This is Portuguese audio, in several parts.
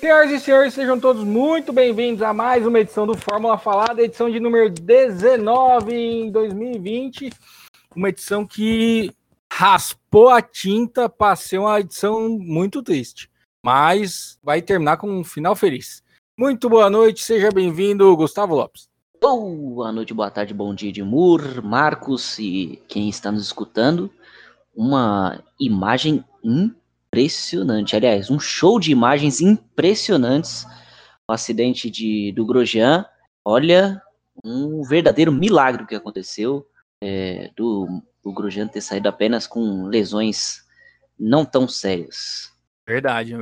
Senhoras e senhores, sejam todos muito bem-vindos a mais uma edição do Fórmula Falada, edição de número 19 em 2020. Uma edição que raspou a tinta para ser uma edição muito triste, mas vai terminar com um final feliz. Muito boa noite, seja bem-vindo, Gustavo Lopes. Boa noite, boa tarde, bom dia, Edmur, Marcos e quem está nos escutando. Uma imagem impressionante. Aliás, um show de imagens impressionantes. O acidente de, do Grosjean. Olha, um verdadeiro milagre que aconteceu. É, do, do Grosjean ter saído apenas com lesões não tão sérias. Verdade.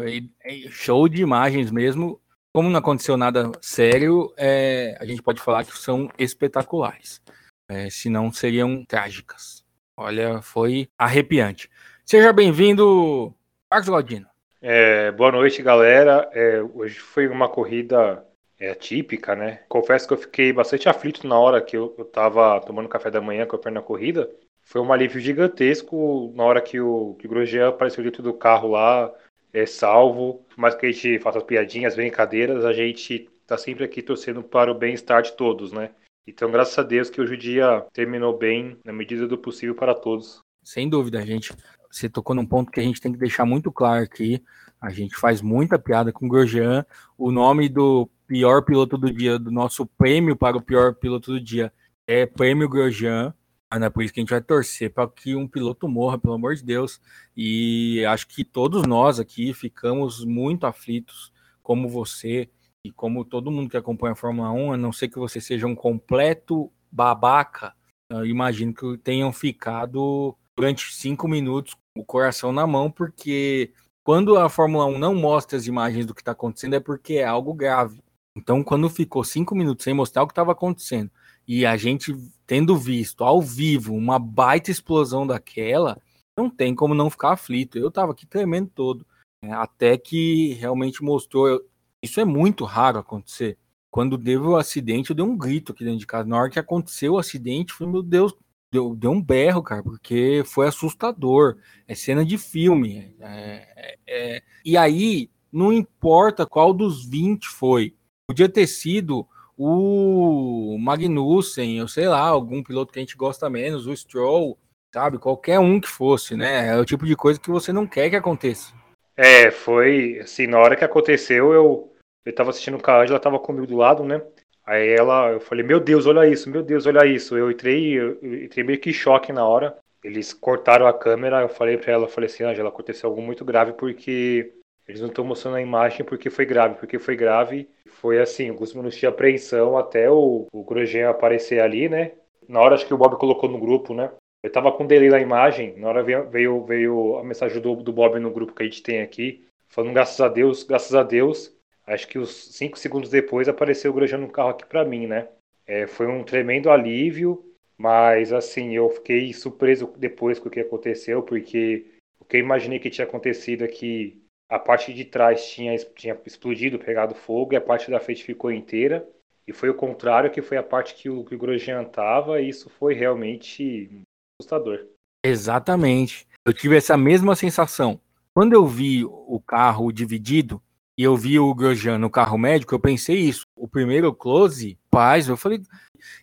Show de imagens mesmo. Como não aconteceu nada sério, é, a gente pode falar que são espetaculares. É, senão seriam trágicas. Olha, foi arrepiante. Seja bem-vindo, Marcos Galdino. É, boa noite, galera. É, hoje foi uma corrida é, típica, né? Confesso que eu fiquei bastante aflito na hora que eu, eu tava tomando café da manhã com a perna corrida. Foi um alívio gigantesco na hora que o, que o Grosjean apareceu dentro do carro lá, é salvo. Por mais que a gente faça as piadinhas, brincadeiras, a gente tá sempre aqui torcendo para o bem-estar de todos, né? Então, graças a Deus que hoje o dia terminou bem, na medida do possível para todos. Sem dúvida, gente você tocou num ponto que a gente tem que deixar muito claro aqui. A gente faz muita piada com o Grosjean. O nome do pior piloto do dia, do nosso prêmio para o pior piloto do dia, é Prêmio Grosjean. Ah, é por isso que a gente vai torcer para que um piloto morra, pelo amor de Deus. E acho que todos nós aqui ficamos muito aflitos, como você e como todo mundo que acompanha a Fórmula 1, a não ser que você seja um completo babaca. Eu imagino que tenham ficado durante cinco minutos o coração na mão, porque quando a Fórmula 1 não mostra as imagens do que está acontecendo é porque é algo grave. Então, quando ficou cinco minutos sem mostrar o que estava acontecendo e a gente tendo visto ao vivo uma baita explosão daquela, não tem como não ficar aflito. Eu estava aqui tremendo todo, né? até que realmente mostrou. Isso é muito raro acontecer. Quando teve o acidente, eu dei um grito aqui dentro de casa. Na hora que aconteceu o acidente, falei, meu Deus, deu, deu um berro, cara, porque foi assustador. É cena de filme. É, é, é... E aí, não importa qual dos 20 foi. Podia ter sido o Magnussen, eu sei lá, algum piloto que a gente gosta menos, o Stroll, sabe? Qualquer um que fosse, né? É o tipo de coisa que você não quer que aconteça. É, foi assim, na hora que aconteceu, eu, eu tava assistindo com a Angela, tava comigo do lado, né? Aí ela, eu falei, meu Deus, olha isso, meu Deus, olha isso. Eu entrei, eu entrei meio que em choque na hora. Eles cortaram a câmera, eu falei para ela, eu falei assim, Angela, aconteceu algo muito grave porque eles não estão mostrando a imagem porque foi grave, porque foi grave. Foi assim, alguns minutos de apreensão até o, o Grosjean aparecer ali, né? Na hora acho que o Bob colocou no grupo, né? Eu tava com delay na imagem, na hora veio, veio, veio a mensagem do, do Bob no grupo que a gente tem aqui, falando graças a Deus, graças a Deus, Acho que os cinco segundos depois apareceu o Grosjean no carro aqui para mim, né? É, foi um tremendo alívio, mas assim, eu fiquei surpreso depois com o que aconteceu, porque o que eu imaginei que tinha acontecido é que a parte de trás tinha, tinha explodido, pegado fogo, e a parte da frente ficou inteira. E foi o contrário, que foi a parte que o, que o Grosjean tava, e isso foi realmente assustador. Exatamente. Eu tive essa mesma sensação. Quando eu vi o carro dividido, e eu vi o Grosjean no carro médico, eu pensei isso. O primeiro close, paz, eu falei.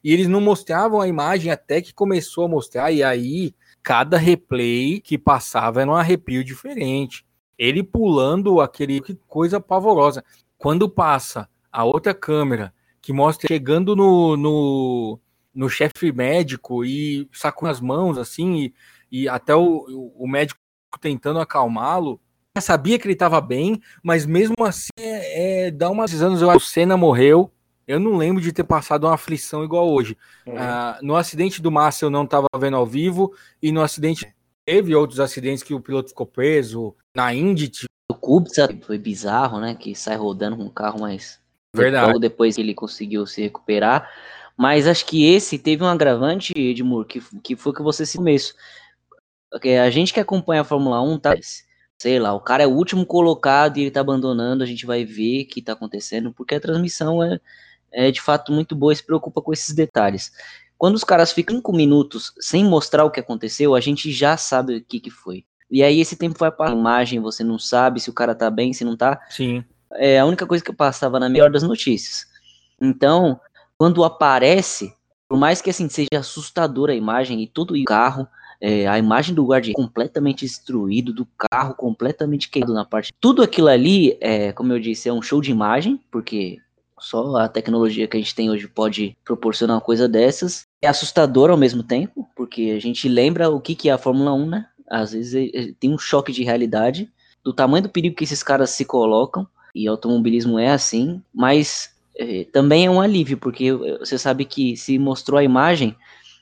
E eles não mostravam a imagem até que começou a mostrar, e aí cada replay que passava era um arrepio diferente. Ele pulando aquele que coisa pavorosa. Quando passa a outra câmera que mostra chegando no, no, no chefe médico e sacou as mãos assim, e, e até o, o médico tentando acalmá-lo, sabia que ele estava bem, mas mesmo assim é, é, dá umas anos eu acho que o Senna morreu. Eu não lembro de ter passado uma aflição igual hoje. Uhum. Ah, no acidente do Massa eu não estava vendo ao vivo e no acidente teve outros acidentes que o piloto ficou preso na Indy. O Kubica foi bizarro, né? Que sai rodando com o carro, mas Verdade. logo depois ele conseguiu se recuperar. Mas acho que esse teve um agravante, Edmur, que, que foi que você se começo. Porque a gente que acompanha a Fórmula 1 tá sei lá, o cara é o último colocado e ele tá abandonando, a gente vai ver o que tá acontecendo, porque a transmissão é, é de fato muito boa e se preocupa com esses detalhes. Quando os caras ficam 5 minutos sem mostrar o que aconteceu, a gente já sabe o que, que foi. E aí esse tempo vai para a imagem, você não sabe se o cara tá bem, se não tá. Sim. é a única coisa que passava na melhor das notícias. Então, quando aparece, por mais que assim seja assustadora a imagem e todo o carro, é, a imagem do guarda completamente destruído, do carro completamente queimado na parte. Tudo aquilo ali, é, como eu disse, é um show de imagem, porque só a tecnologia que a gente tem hoje pode proporcionar uma coisa dessas. É assustador ao mesmo tempo, porque a gente lembra o que, que é a Fórmula 1, né? Às vezes é, é, tem um choque de realidade do tamanho do perigo que esses caras se colocam, e automobilismo é assim, mas é, também é um alívio, porque você sabe que se mostrou a imagem,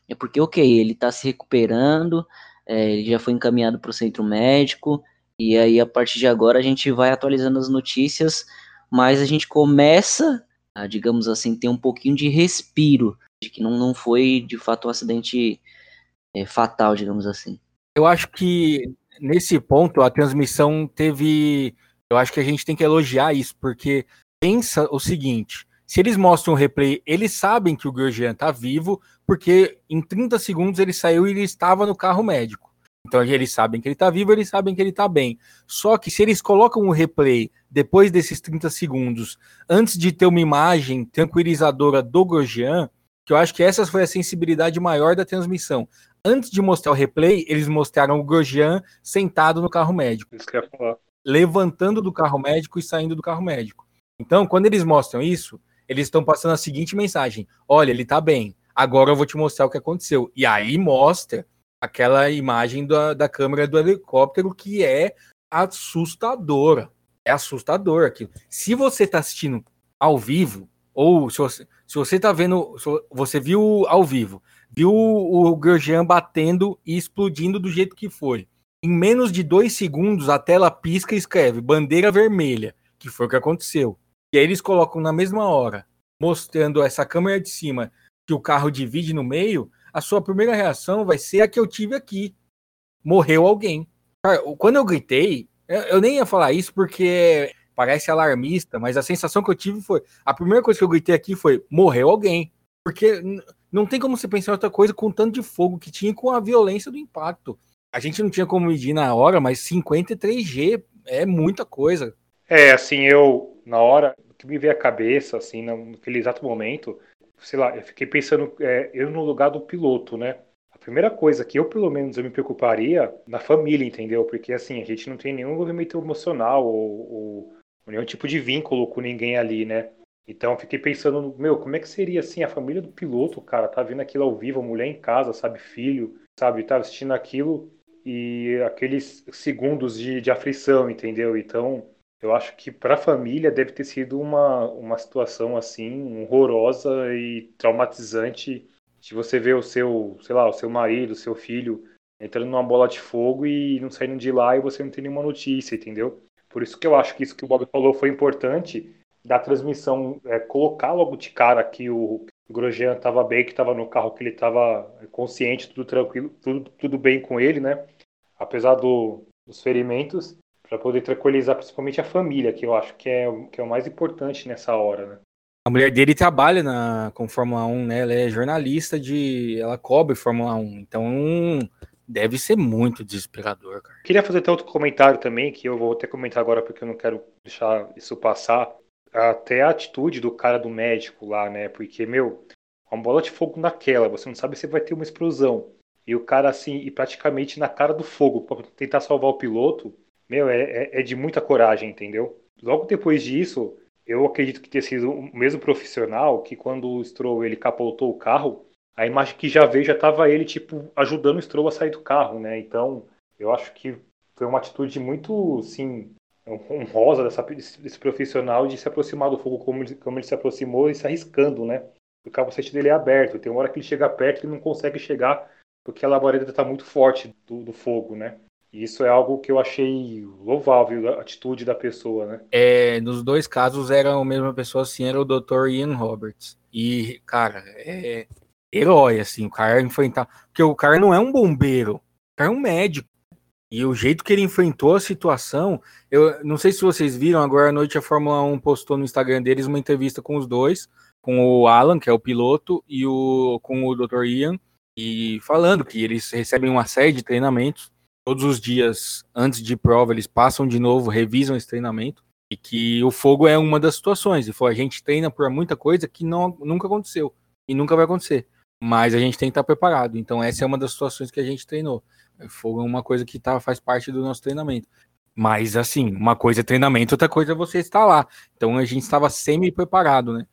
é porque, ok, ele está se recuperando, é, ele já foi encaminhado para o centro médico, e aí a partir de agora a gente vai atualizando as notícias, mas a gente começa, a, digamos assim, ter um pouquinho de respiro, de que não, não foi de fato um acidente é, fatal, digamos assim. Eu acho que nesse ponto a transmissão teve. Eu acho que a gente tem que elogiar isso, porque pensa o seguinte: se eles mostram o replay, eles sabem que o Grosjean tá vivo, porque em 30 segundos ele saiu e ele estava no carro médico. Então eles sabem que ele tá vivo, eles sabem que ele tá bem. Só que se eles colocam o replay depois desses 30 segundos, antes de ter uma imagem tranquilizadora do Grosjean, que eu acho que essa foi a sensibilidade maior da transmissão. Antes de mostrar o replay, eles mostraram o Grosjean sentado no carro médico. Isso que eu ia falar. Levantando do carro médico e saindo do carro médico. Então, quando eles mostram isso, eles estão passando a seguinte mensagem: olha, ele tá bem, agora eu vou te mostrar o que aconteceu. E aí mostra aquela imagem da, da câmera do helicóptero que é assustadora. É assustador aquilo. Se você tá assistindo ao vivo, ou se você, se você tá vendo, você viu ao vivo, viu o Grosjean batendo e explodindo do jeito que foi. Em menos de dois segundos, a tela pisca e escreve bandeira vermelha, que foi o que aconteceu. E aí eles colocam na mesma hora, mostrando essa câmera de cima que o carro divide no meio, a sua primeira reação vai ser a que eu tive aqui. Morreu alguém. Cara, quando eu gritei, eu nem ia falar isso porque parece alarmista, mas a sensação que eu tive foi. A primeira coisa que eu gritei aqui foi: morreu alguém. Porque não tem como você pensar em outra coisa com o tanto de fogo que tinha com a violência do impacto. A gente não tinha como medir na hora, mas 53G é muita coisa. É, assim, eu, na hora, que me veio à cabeça, assim, naquele exato momento, sei lá, eu fiquei pensando, é, eu no lugar do piloto, né? A primeira coisa que eu, pelo menos, eu me preocuparia na família, entendeu? Porque, assim, a gente não tem nenhum envolvimento emocional ou, ou nenhum tipo de vínculo com ninguém ali, né? Então, fiquei pensando, meu, como é que seria, assim, a família do piloto, cara, tá vendo aquilo ao vivo, mulher em casa, sabe, filho, sabe, tá assistindo aquilo e aqueles segundos de, de aflição, entendeu? Então, eu acho que para a família deve ter sido uma, uma situação assim horrorosa e traumatizante de você ver o seu, sei lá, o seu marido, o seu filho entrando numa bola de fogo e não saindo de lá e você não tem nenhuma notícia, entendeu? Por isso que eu acho que isso que o Bob falou foi importante da transmissão, é, colocar logo de cara que o, Grosjean estava bem, que estava no carro, que ele estava consciente, tudo tranquilo, tudo, tudo bem com ele, né? Apesar do, dos ferimentos para poder tranquilizar principalmente a família, que eu acho que é, que é o mais importante nessa hora, né? A mulher dele trabalha na, com Fórmula 1, né? Ela é jornalista de. Ela cobre Fórmula 1. Então deve ser muito desesperador, cara. Queria fazer até outro comentário também, que eu vou até comentar agora porque eu não quero deixar isso passar. Até a atitude do cara do médico lá, né? Porque, meu, uma bola de fogo naquela, você não sabe se vai ter uma explosão. E o cara, assim, e praticamente na cara do fogo, para tentar salvar o piloto, meu, é, é, é de muita coragem, entendeu? Logo depois disso, eu acredito que tenha sido o mesmo profissional que quando o Stroll ele capotou o carro, a imagem que já veio já estava ele tipo ajudando o Stroll a sair do carro, né? Então, eu acho que foi uma atitude muito, sim, honrosa dessa, desse profissional de se aproximar do fogo como ele, como ele se aproximou e se arriscando, né? O capacete dele é aberto, tem uma hora que ele chega perto e não consegue chegar porque a labareda está muito forte do, do fogo, né? Isso é algo que eu achei louvável, a atitude da pessoa, né? É, nos dois casos era a mesma pessoa, assim, era o Dr. Ian Roberts. E, cara, é herói, assim, o cara enfrentar. Porque o cara não é um bombeiro, o cara é um médico. E o jeito que ele enfrentou a situação, eu não sei se vocês viram, agora à noite a Fórmula 1 postou no Instagram deles uma entrevista com os dois, com o Alan, que é o piloto, e o com o Dr. Ian, e falando que eles recebem uma série de treinamentos todos os dias antes de prova eles passam de novo, revisam esse treinamento E que o fogo é uma das situações. E foi, a gente treina por muita coisa que não, nunca aconteceu. E nunca vai acontecer. Mas a gente tem que estar preparado. Então, essa é uma das situações que a gente treinou. Fogo é uma coisa que tá, faz parte do nosso treinamento. Mas, assim, uma coisa é treinamento, outra coisa é você estar lá. Então, a gente estava semi-preparado, né?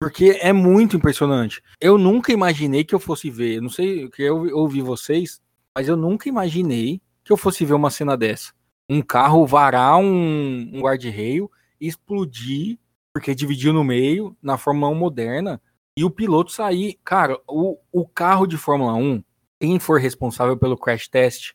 Porque é muito impressionante. Eu nunca imaginei que eu fosse ver, não sei, que eu ouvi vocês, mas eu nunca imaginei que eu fosse ver uma cena dessa. Um carro varar um, um guarda-reio, explodir, porque dividiu no meio, na Fórmula 1 moderna, e o piloto sair. Cara, o, o carro de Fórmula 1, quem for responsável pelo crash test,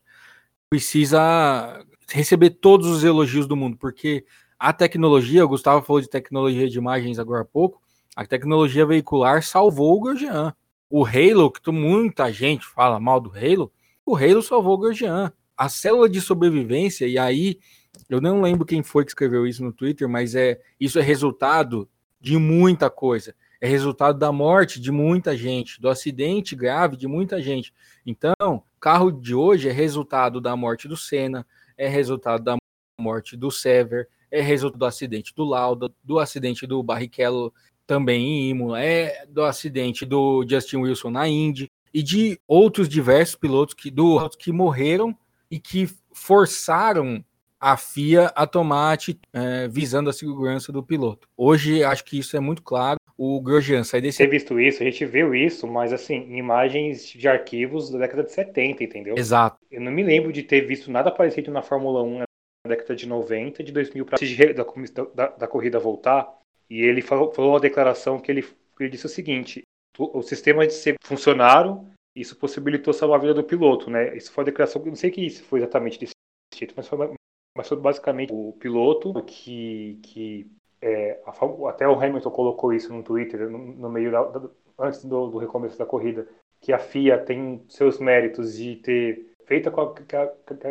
precisa receber todos os elogios do mundo, porque a tecnologia, o Gustavo falou de tecnologia de imagens agora há pouco, a tecnologia veicular salvou o Grosjean. O Halo, que muita gente fala mal do Halo, o Halo salvou o Grosjean. A célula de sobrevivência, e aí eu não lembro quem foi que escreveu isso no Twitter, mas é isso é resultado de muita coisa. É resultado da morte de muita gente, do acidente grave de muita gente. Então, carro de hoje é resultado da morte do Senna, é resultado da morte do Sever, é resultado do acidente do Lauda, do acidente do Barrichello também em Imola, é do acidente do Justin Wilson na Indy e de outros diversos pilotos que, do, que morreram e que forçaram a FIA a tomar é, visando a segurança do piloto. Hoje acho que isso é muito claro. O Grosjean sai desse. Ter visto isso, a gente viu isso, mas assim, imagens de arquivos da década de 70, entendeu? Exato. Eu não me lembro de ter visto nada parecido na Fórmula 1 na década de 90, de 2000 para da, da, da corrida voltar. E ele falou, falou uma declaração que ele, ele disse o seguinte: o sistema de ser funcionaram, isso possibilitou salvar a vida do piloto, né? Isso foi a declaração, não sei que isso foi exatamente desse jeito, mas foi, mas foi basicamente o piloto que, que é, a, até o Hamilton colocou isso no Twitter, no, no meio da, da, antes do, do, recomeço da corrida, que a FIA tem seus méritos de ter feito com que a,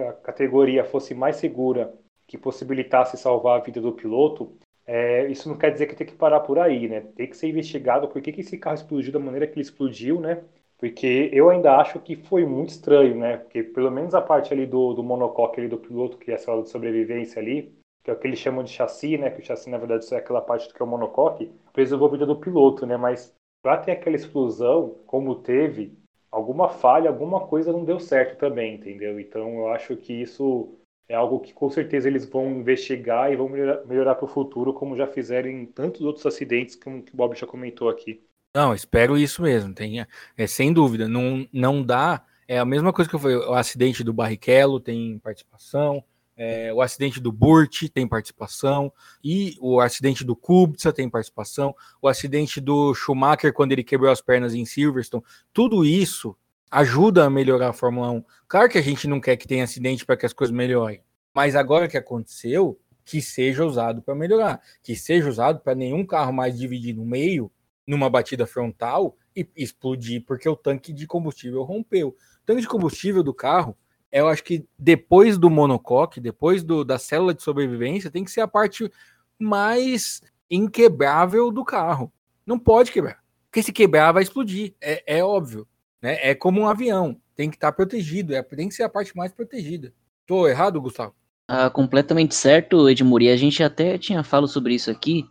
a categoria fosse mais segura, que possibilitasse salvar a vida do piloto, é, isso não quer dizer que tem que parar por aí, né? Tem que ser investigado por que, que esse carro explodiu da maneira que ele explodiu, né? Porque eu ainda acho que foi muito estranho, né? Porque pelo menos a parte ali do, do monocoque ali do piloto, que é a sala de sobrevivência ali, que é o que eles chamam de chassi, né? Que o chassi, na verdade, é aquela parte que é o monocoque, preservou a vida do piloto, né? Mas para ter aquela explosão, como teve, alguma falha, alguma coisa não deu certo também, entendeu? Então eu acho que isso é algo que com certeza eles vão investigar e vão melhorar, para o futuro, como já fizeram em tantos outros acidentes, que o Bob já comentou aqui. Não, espero isso mesmo, tenha, é, sem dúvida. Não, não dá. É a mesma coisa que eu falei, o acidente do Barrichello tem participação, é, o acidente do Burt tem participação, e o acidente do Kubica tem participação, o acidente do Schumacher quando ele quebrou as pernas em Silverstone, tudo isso ajuda a melhorar a Fórmula 1. Claro que a gente não quer que tenha acidente para que as coisas melhorem, mas agora que aconteceu, que seja usado para melhorar, que seja usado para nenhum carro mais dividir no meio, numa batida frontal e explodir porque o tanque de combustível rompeu. O tanque de combustível do carro, eu acho que depois do monocoque, depois do, da célula de sobrevivência, tem que ser a parte mais inquebrável do carro. Não pode quebrar. Porque se quebrar, vai explodir. É, é óbvio. Né? É como um avião, tem que estar tá protegido, é, tem que ser a parte mais protegida. Tô errado, Gustavo? Ah, completamente certo, Edmuri. A gente até tinha falado sobre isso aqui,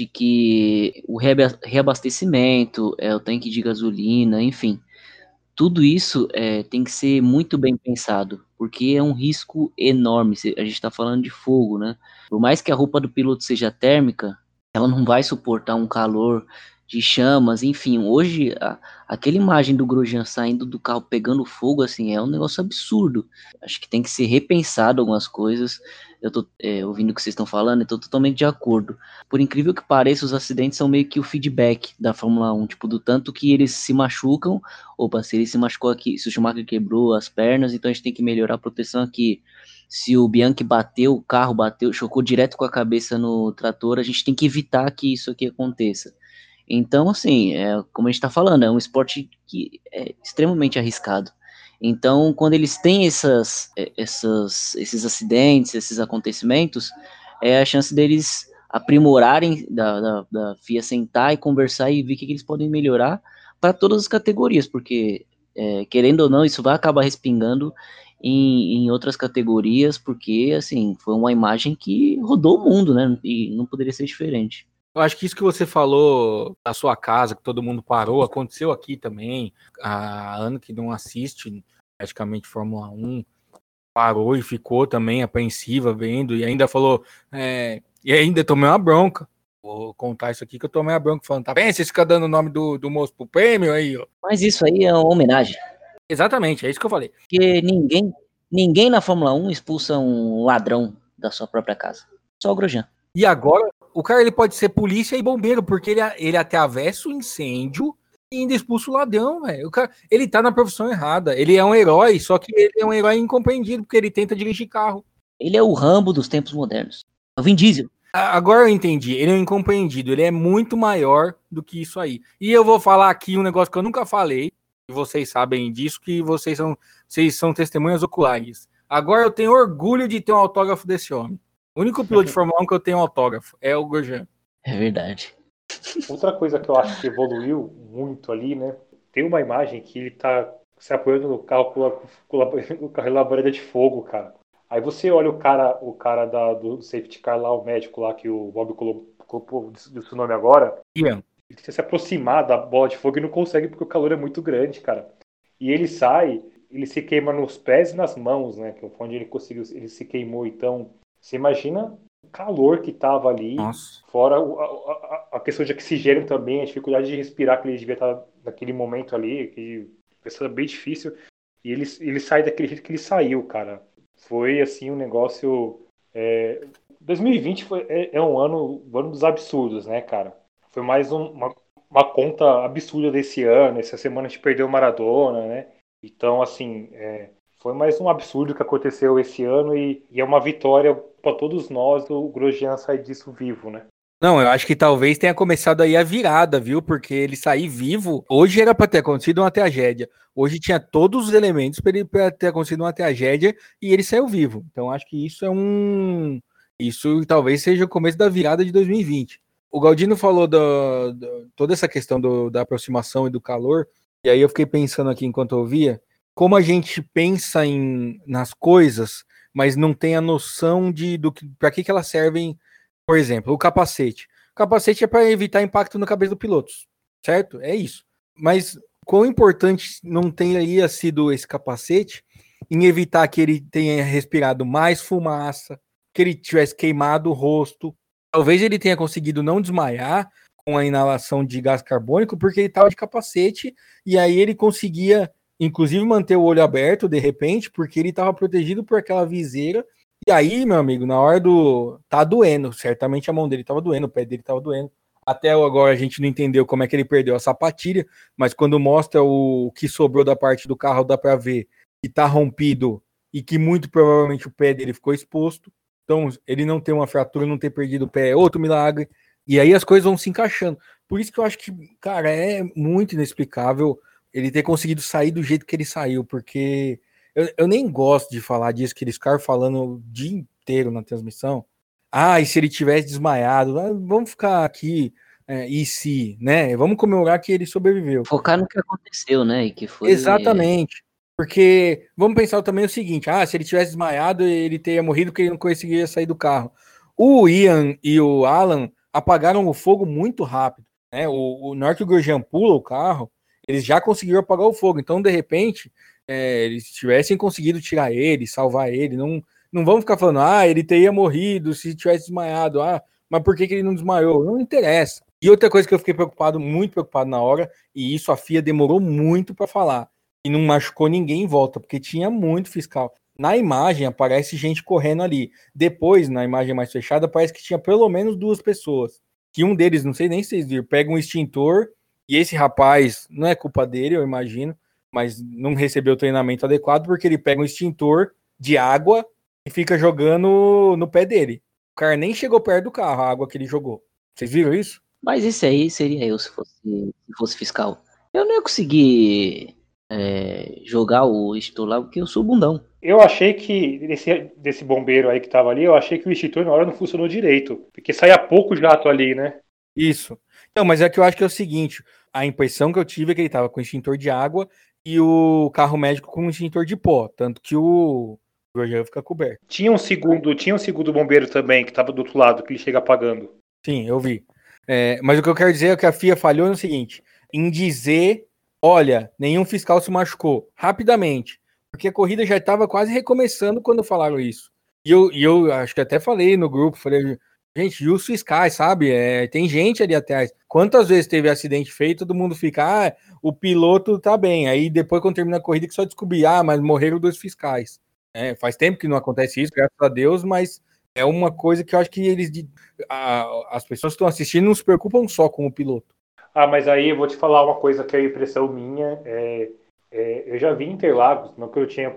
de que o reabastecimento, é, o tanque de gasolina, enfim, tudo isso é, tem que ser muito bem pensado, porque é um risco enorme. A gente está falando de fogo, né? Por mais que a roupa do piloto seja térmica, ela não vai suportar um calor de chamas, enfim. Hoje, a, aquela imagem do Grosjean saindo do carro pegando fogo, assim, é um negócio absurdo. Acho que tem que ser repensado algumas coisas. Eu tô é, ouvindo o que vocês estão falando, eu tô totalmente de acordo. Por incrível que pareça, os acidentes são meio que o feedback da Fórmula 1, tipo, do tanto que eles se machucam. Opa, se ele se machucou aqui, se o Schumacher quebrou as pernas, então a gente tem que melhorar a proteção aqui. Se o Bianchi bateu, o carro bateu, chocou direto com a cabeça no trator, a gente tem que evitar que isso aqui aconteça. Então, assim, é, como a gente está falando, é um esporte que é extremamente arriscado. Então, quando eles têm essas, é, essas, esses acidentes, esses acontecimentos, é a chance deles aprimorarem, da, da, da FIA sentar e conversar e ver o que, eles podem melhorar para todas as categorias, porque, é, querendo ou não, isso vai acabar respingando em, em outras categorias, porque, assim, foi uma imagem que rodou o mundo, né? E não poderia ser diferente. Eu acho que isso que você falou da sua casa, que todo mundo parou, aconteceu aqui também. A Ana, que não assiste praticamente Fórmula 1, parou e ficou também apreensiva vendo, e ainda falou, é, e ainda tomei uma bronca. Vou contar isso aqui que eu tomei a bronca falando, tá bem? Você fica dando o nome do, do moço pro prêmio aí, ó. Mas isso aí é uma homenagem. Exatamente, é isso que eu falei. Porque ninguém, ninguém na Fórmula 1 expulsa um ladrão da sua própria casa. Só o Grosjean. E agora, o cara ele pode ser polícia e bombeiro, porque ele, ele até avessa o incêndio e ainda expulsa o ladrão, velho. O cara, ele tá na profissão errada. Ele é um herói, só que ele é um herói incompreendido, porque ele tenta dirigir carro. Ele é o Rambo dos tempos modernos. É o Vin Diesel. Agora eu entendi. Ele é um incompreendido. Ele é muito maior do que isso aí. E eu vou falar aqui um negócio que eu nunca falei. E vocês sabem disso, que vocês são, vocês são testemunhas oculares. Agora eu tenho orgulho de ter um autógrafo desse homem. O único piloto de Fórmula 1 que eu tenho um autógrafo é o Grosjean. É verdade. Outra coisa que eu acho que evoluiu muito ali, né? Tem uma imagem que ele tá se apoiando no carro com, o carro labareda de fogo, cara. Aí você olha o cara, o cara da, do safety car lá, o médico lá que o Bob colocou o nome agora. Ian. Ele tenta se aproximar da bola de fogo e não consegue porque o calor é muito grande, cara. E ele sai, ele se queima nos pés e nas mãos, né? Que foi onde ele conseguiu, ele se queimou. Então, você imagina o calor que tava ali, Nossa. fora a, a, a, questão de oxigênio também, a dificuldade de respirar que ele devia estar naquele momento ali, que pessoa bem difícil. E ele, ele sai daquele jeito que ele saiu, cara. Foi assim um negócio. É... 2020 foi, é, é um ano, um ano dos absurdos, né, cara? Foi mais um, uma, uma conta absurda desse ano. Essa semana a gente perdeu o Maradona, né? Então, assim, é, foi mais um absurdo que aconteceu esse ano e, e é uma vitória para todos nós o Grosjean sair disso vivo, né? Não, eu acho que talvez tenha começado aí a virada, viu? Porque ele sair vivo, hoje era para ter acontecido uma tragédia. Hoje tinha todos os elementos para ter acontecido uma tragédia e ele saiu vivo. Então acho que isso é um. Isso talvez seja o começo da virada de 2020. O Galdino falou da toda essa questão do, da aproximação e do calor, e aí eu fiquei pensando aqui enquanto eu ouvia, como a gente pensa em, nas coisas, mas não tem a noção de do que para que, que elas servem por exemplo, o capacete. O capacete é para evitar impacto na cabeça do piloto, certo? É isso. Mas quão importante não teria sido esse capacete em evitar que ele tenha respirado mais fumaça, que ele tivesse queimado o rosto. Talvez ele tenha conseguido não desmaiar com a inalação de gás carbônico, porque ele estava de capacete e aí ele conseguia, inclusive, manter o olho aberto de repente, porque ele estava protegido por aquela viseira e aí, meu amigo, na hora do. Tá doendo. Certamente a mão dele tava doendo, o pé dele tava doendo. Até agora a gente não entendeu como é que ele perdeu a sapatilha, mas quando mostra o que sobrou da parte do carro, dá para ver que tá rompido e que muito provavelmente o pé dele ficou exposto. Então, ele não ter uma fratura, não ter perdido o pé é outro milagre. E aí as coisas vão se encaixando. Por isso que eu acho que, cara, é muito inexplicável ele ter conseguido sair do jeito que ele saiu, porque eu, eu nem gosto de falar disso, que eles ficaram falando o dia inteiro na transmissão. Ah, e se ele tivesse desmaiado? Ah, vamos ficar aqui é, e se, né? Vamos comemorar que ele sobreviveu. Focar no que aconteceu, né? E que foi. Exatamente. Porque vamos pensar também o seguinte: ah, se ele tivesse desmaiado, ele teria morrido porque ele não conseguiria sair do carro. O Ian e o Alan apagaram o fogo muito rápido. Né? O, o, na hora que o Grosjean pula o carro, eles já conseguiram apagar o fogo. Então, de repente, é, eles tivessem conseguido tirar ele, salvar ele, não, não vamos ficar falando, ah, ele teria morrido se tivesse desmaiado, ah, mas por que, que ele não desmaiou? Não interessa. E outra coisa que eu fiquei preocupado, muito preocupado na hora, e isso a FIA demorou muito para falar, e não machucou ninguém em volta, porque tinha muito fiscal. Na imagem aparece gente correndo ali. Depois, na imagem mais fechada, parece que tinha pelo menos duas pessoas. Que um deles, não sei nem se vocês viram, pega um extintor, e esse rapaz, não é culpa dele, eu imagino, mas não recebeu o treinamento adequado porque ele pega um extintor de água e fica jogando no pé dele. O cara nem chegou perto do carro, a água que ele jogou. Vocês viram isso? Mas isso aí seria eu se fosse, se fosse fiscal. Eu não ia conseguir é, jogar o extintor lá porque eu sou bundão. Eu achei que, desse, desse bombeiro aí que tava ali, eu achei que o extintor na hora não funcionou direito. Porque saía pouco jato ali, né? Isso. Não, mas é que eu acho que é o seguinte: a impressão que eu tive é que ele tava com extintor de água e o carro médico com extintor de pó, tanto que o Grosjean fica coberto. Tinha um segundo, tinha um segundo bombeiro também que estava do outro lado, que ele chega apagando. Sim, eu vi. É, mas o que eu quero dizer é que a FIA falhou no seguinte: em dizer, olha, nenhum fiscal se machucou rapidamente, porque a corrida já estava quase recomeçando quando falaram isso. E eu, e eu acho que até falei no grupo, falei, gente, os fiscais, sabe? É, tem gente ali atrás. Quantas vezes teve acidente feito, todo mundo fica, ah, o piloto tá bem. Aí depois, quando termina a corrida, que só descobri, ah, mas morreram dois fiscais. É, faz tempo que não acontece isso, graças a Deus, mas é uma coisa que eu acho que eles, a, as pessoas que estão assistindo não se preocupam só com o piloto. Ah, mas aí eu vou te falar uma coisa que é impressão minha. É, é, eu já vi Interlagos, não que eu tinha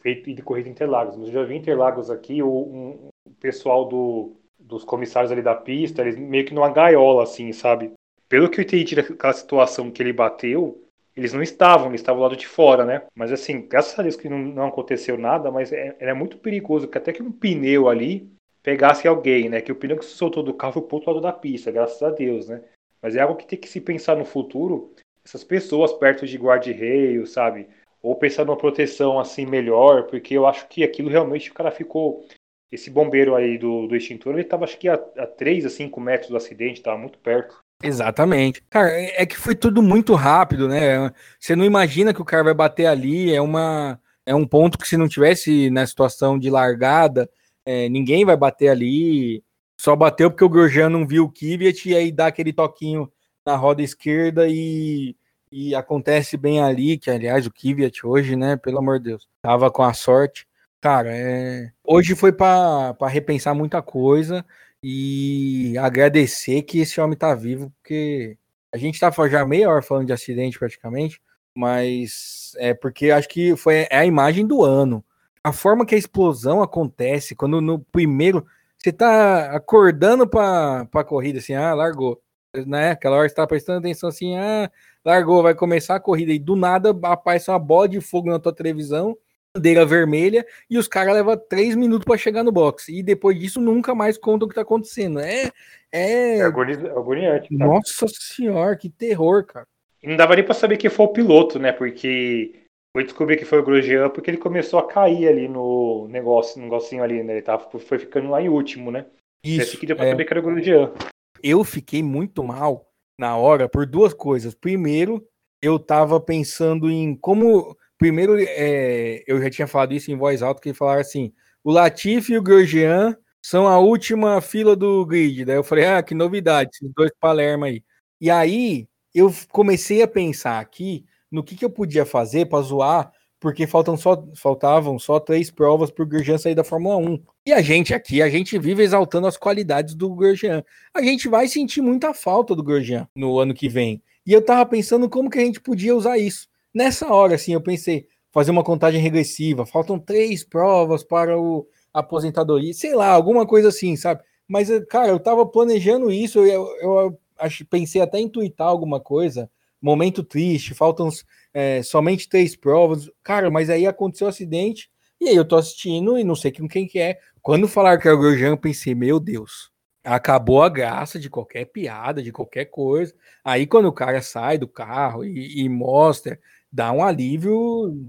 feito de corrida Interlagos, mas eu já vi Interlagos aqui, o um pessoal do, dos comissários ali da pista, eles meio que numa gaiola, assim, sabe? Pelo que eu entendi daquela situação que ele bateu, eles não estavam, eles estavam do lado de fora, né? Mas assim, graças a Deus que não, não aconteceu nada, mas é, é, muito perigoso que até que um pneu ali pegasse alguém, né? Que o pneu que se soltou do carro foi pro outro lado da pista, graças a Deus, né? Mas é algo que tem que se pensar no futuro, essas pessoas perto de guarda-reio, sabe? Ou pensar numa proteção assim melhor, porque eu acho que aquilo realmente o cara ficou. Esse bombeiro aí do, do extintor, ele tava acho que a, a 3 a 5 metros do acidente, tava muito perto. Exatamente. Cara, é, é que foi tudo muito rápido, né? Você não imagina que o cara vai bater ali, é uma é um ponto que se não tivesse na situação de largada, é, ninguém vai bater ali. Só bateu porque o Grosjean não viu o Kvyat e aí dá aquele toquinho na roda esquerda e, e acontece bem ali, que aliás o Kvyat hoje, né, pelo amor de Deus, tava com a sorte. Cara, é... hoje foi para repensar muita coisa e agradecer que esse homem tá vivo, porque a gente tá já meia hora falando de acidente praticamente, mas é porque acho que foi é a imagem do ano. A forma que a explosão acontece, quando no primeiro você tá acordando para a corrida assim, ah, largou, né? Aquela hora você tá prestando atenção assim, ah, largou, vai começar a corrida e do nada aparece uma bola de fogo na tua televisão bandeira vermelha e os caras levam três minutos para chegar no box. E depois disso nunca mais contam o que tá acontecendo. É. É, é agoniante. Tá? Nossa senhora, que terror, cara. E não dava nem pra saber que foi o piloto, né? Porque foi descobrir que foi o Grosjean porque ele começou a cair ali no negócio, no negocinho ali, né? Ele tava, foi ficando lá em último, né? Isso. Que deu pra é... saber que era o Grosjean. Eu fiquei muito mal na hora por duas coisas. Primeiro, eu tava pensando em como primeiro, é, eu já tinha falado isso em voz alta, que falaram assim: o Latifi e o Grosjean são a última fila do grid. Daí eu falei: ah, que novidade, esses dois Palermo aí. E aí eu comecei a pensar aqui no que, que eu podia fazer para zoar, porque faltam só, faltavam só três provas para o sair da Fórmula 1. E a gente aqui, a gente vive exaltando as qualidades do Grosjean. A gente vai sentir muita falta do Grosjean no ano que vem. E eu tava pensando como que a gente podia usar isso. Nessa hora, assim, eu pensei, fazer uma contagem regressiva, faltam três provas para o aposentadoria, sei lá, alguma coisa assim, sabe? Mas, cara, eu tava planejando isso, eu, eu, eu pensei até em twittar alguma coisa, momento triste, faltam é, somente três provas, cara, mas aí aconteceu o um acidente, e aí eu tô assistindo e não sei com quem que é. Quando falaram que é o Grosjean, eu pensei, meu Deus, acabou a graça de qualquer piada, de qualquer coisa. Aí quando o cara sai do carro e, e mostra dá um alívio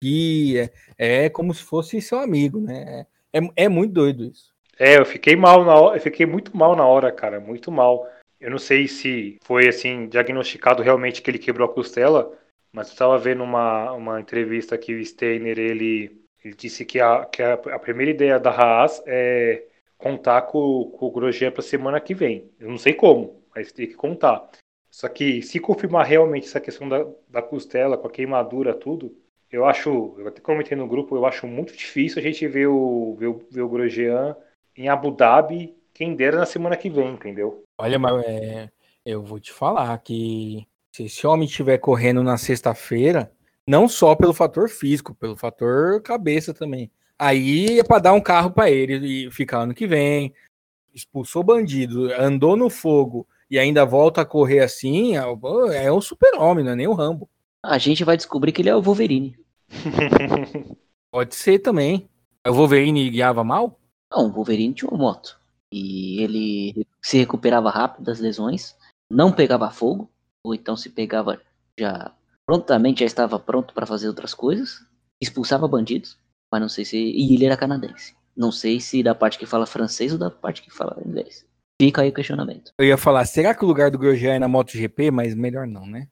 que é, é como se fosse seu amigo, né? É, é muito doido isso. É, eu fiquei mal na hora, eu fiquei muito mal na hora, cara, muito mal. Eu não sei se foi assim diagnosticado realmente que ele quebrou a costela, mas eu estava vendo uma, uma entrevista que o Steiner ele, ele disse que, a, que a, a primeira ideia da Haas é contar com, com o Grosjean para semana que vem. Eu não sei como, mas tem que contar. Só que se confirmar realmente essa questão da, da costela, com a queimadura, tudo, eu acho, eu até comentei no grupo, eu acho muito difícil a gente ver o, ver ver o Grosjean em Abu Dhabi, quem dera na semana que vem, entendeu? Olha, mas é, eu vou te falar que se esse homem estiver correndo na sexta-feira, não só pelo fator físico, pelo fator cabeça também. Aí é para dar um carro para ele e ficar ano que vem. Expulsou bandido, andou no fogo, e ainda volta a correr assim, é, é um super-homem, não é nem um Rambo. A gente vai descobrir que ele é o Wolverine. Pode ser também. O Wolverine guiava mal? Não, o Wolverine tinha uma moto. E ele se recuperava rápido das lesões, não pegava fogo, ou então se pegava, já prontamente já estava pronto para fazer outras coisas, expulsava bandidos, mas não sei se. E ele era canadense. Não sei se da parte que fala francês ou da parte que fala inglês. Fica aí o questionamento. Eu ia falar, será que o lugar do Grosjean é na MotoGP? Mas melhor não, né?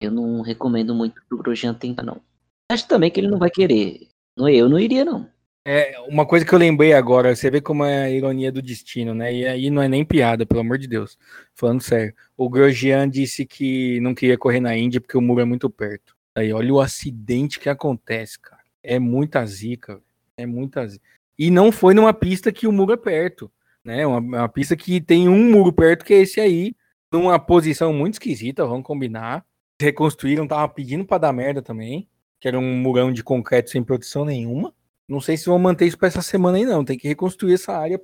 Eu não recomendo muito que o Grosjean tentar, não. Acho também que ele não vai querer. Não, eu não iria, não. É, uma coisa que eu lembrei agora, você vê como é a ironia do destino, né? E aí não é nem piada, pelo amor de Deus. Falando sério. O Grosjean disse que não queria correr na Índia porque o muro é muito perto. Aí, olha o acidente que acontece, cara. É muita zica, é muita zica. E não foi numa pista que o muro é perto, né? Uma, uma pista que tem um muro perto, que é esse aí, numa posição muito esquisita, vamos combinar. Reconstruíram, tava pedindo para dar merda também, que era um murão de concreto sem proteção nenhuma. Não sei se vão manter isso para essa semana aí, não. Tem que reconstruir essa área,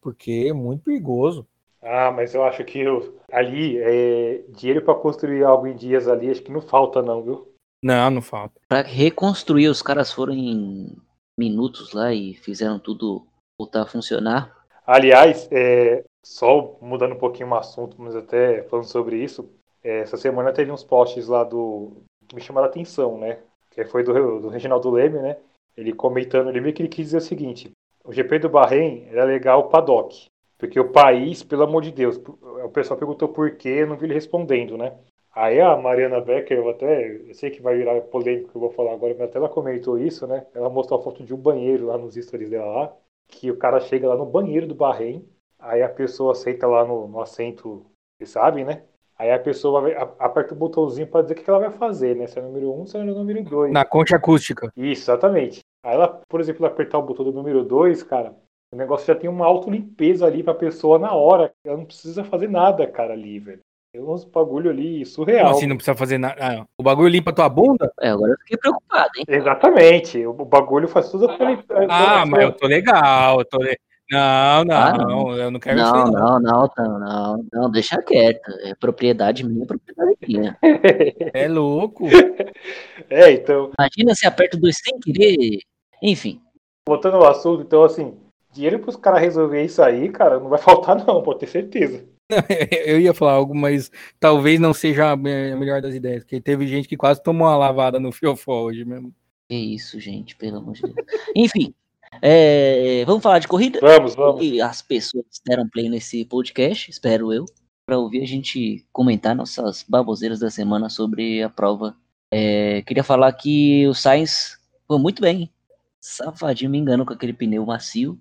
porque é muito perigoso. Ah, mas eu acho que eu, ali, é, dinheiro para construir algo em dias ali, acho que não falta, não, viu? Não, não falta. Para reconstruir, os caras foram em minutos lá e fizeram tudo voltar a funcionar. Aliás, é, só mudando um pouquinho o assunto, mas até falando sobre isso, é, essa semana teve uns posts lá do. que me chamaram a atenção, né? Que foi do, do Reginaldo Leme, né? Ele comentando, ele meio que ele quis dizer o seguinte: o GP do Bahrein era legal o paddock, porque o país, pelo amor de Deus, o pessoal perguntou por quê, não vi ele respondendo, né? Aí a Mariana Becker, eu até eu sei que vai virar polêmico que eu vou falar agora, mas até ela comentou isso, né? Ela mostrou a foto de um banheiro lá nos stories dela lá, que o cara chega lá no banheiro do Bahrein, aí a pessoa senta lá no, no assento, vocês sabem, né? Aí a pessoa vai, aperta o botãozinho para dizer o que ela vai fazer, né? Se é o número 1, um, se é o número 2. Na concha acústica. Isso, exatamente. Aí ela, por exemplo, apertar o botão do número 2, cara, o negócio já tem uma auto-limpeza ali pra pessoa na hora. Ela não precisa fazer nada, cara, ali, velho. Tem uns bagulho ali surreal. Como assim não precisa fazer nada? Ah, o bagulho limpa tua bunda? É, agora eu fiquei preocupado, hein? Exatamente. O bagulho faz tudo aquele. Ah, mas eu tô legal. Eu tô le... Não, não, ah, não, eu não quero não, isso. Não, não, não, não, não, deixa quieto. É propriedade minha, propriedade minha. É louco. É, então. Imagina se aperta dois sem querer. Enfim. Voltando ao assunto, então, assim, dinheiro pros caras resolver isso aí, cara, não vai faltar, não, pode ter certeza. Eu ia falar algo, mas talvez não seja a melhor das ideias, porque teve gente que quase tomou uma lavada no Fiofó hoje mesmo. Que isso, gente, pelo amor de Deus. Enfim, é, vamos falar de corrida? Vamos, vamos. E as pessoas deram play nesse podcast, espero eu, para ouvir a gente comentar nossas baboseiras da semana sobre a prova. É, queria falar que o Sainz foi muito bem. Safadinho me engano com aquele pneu macio.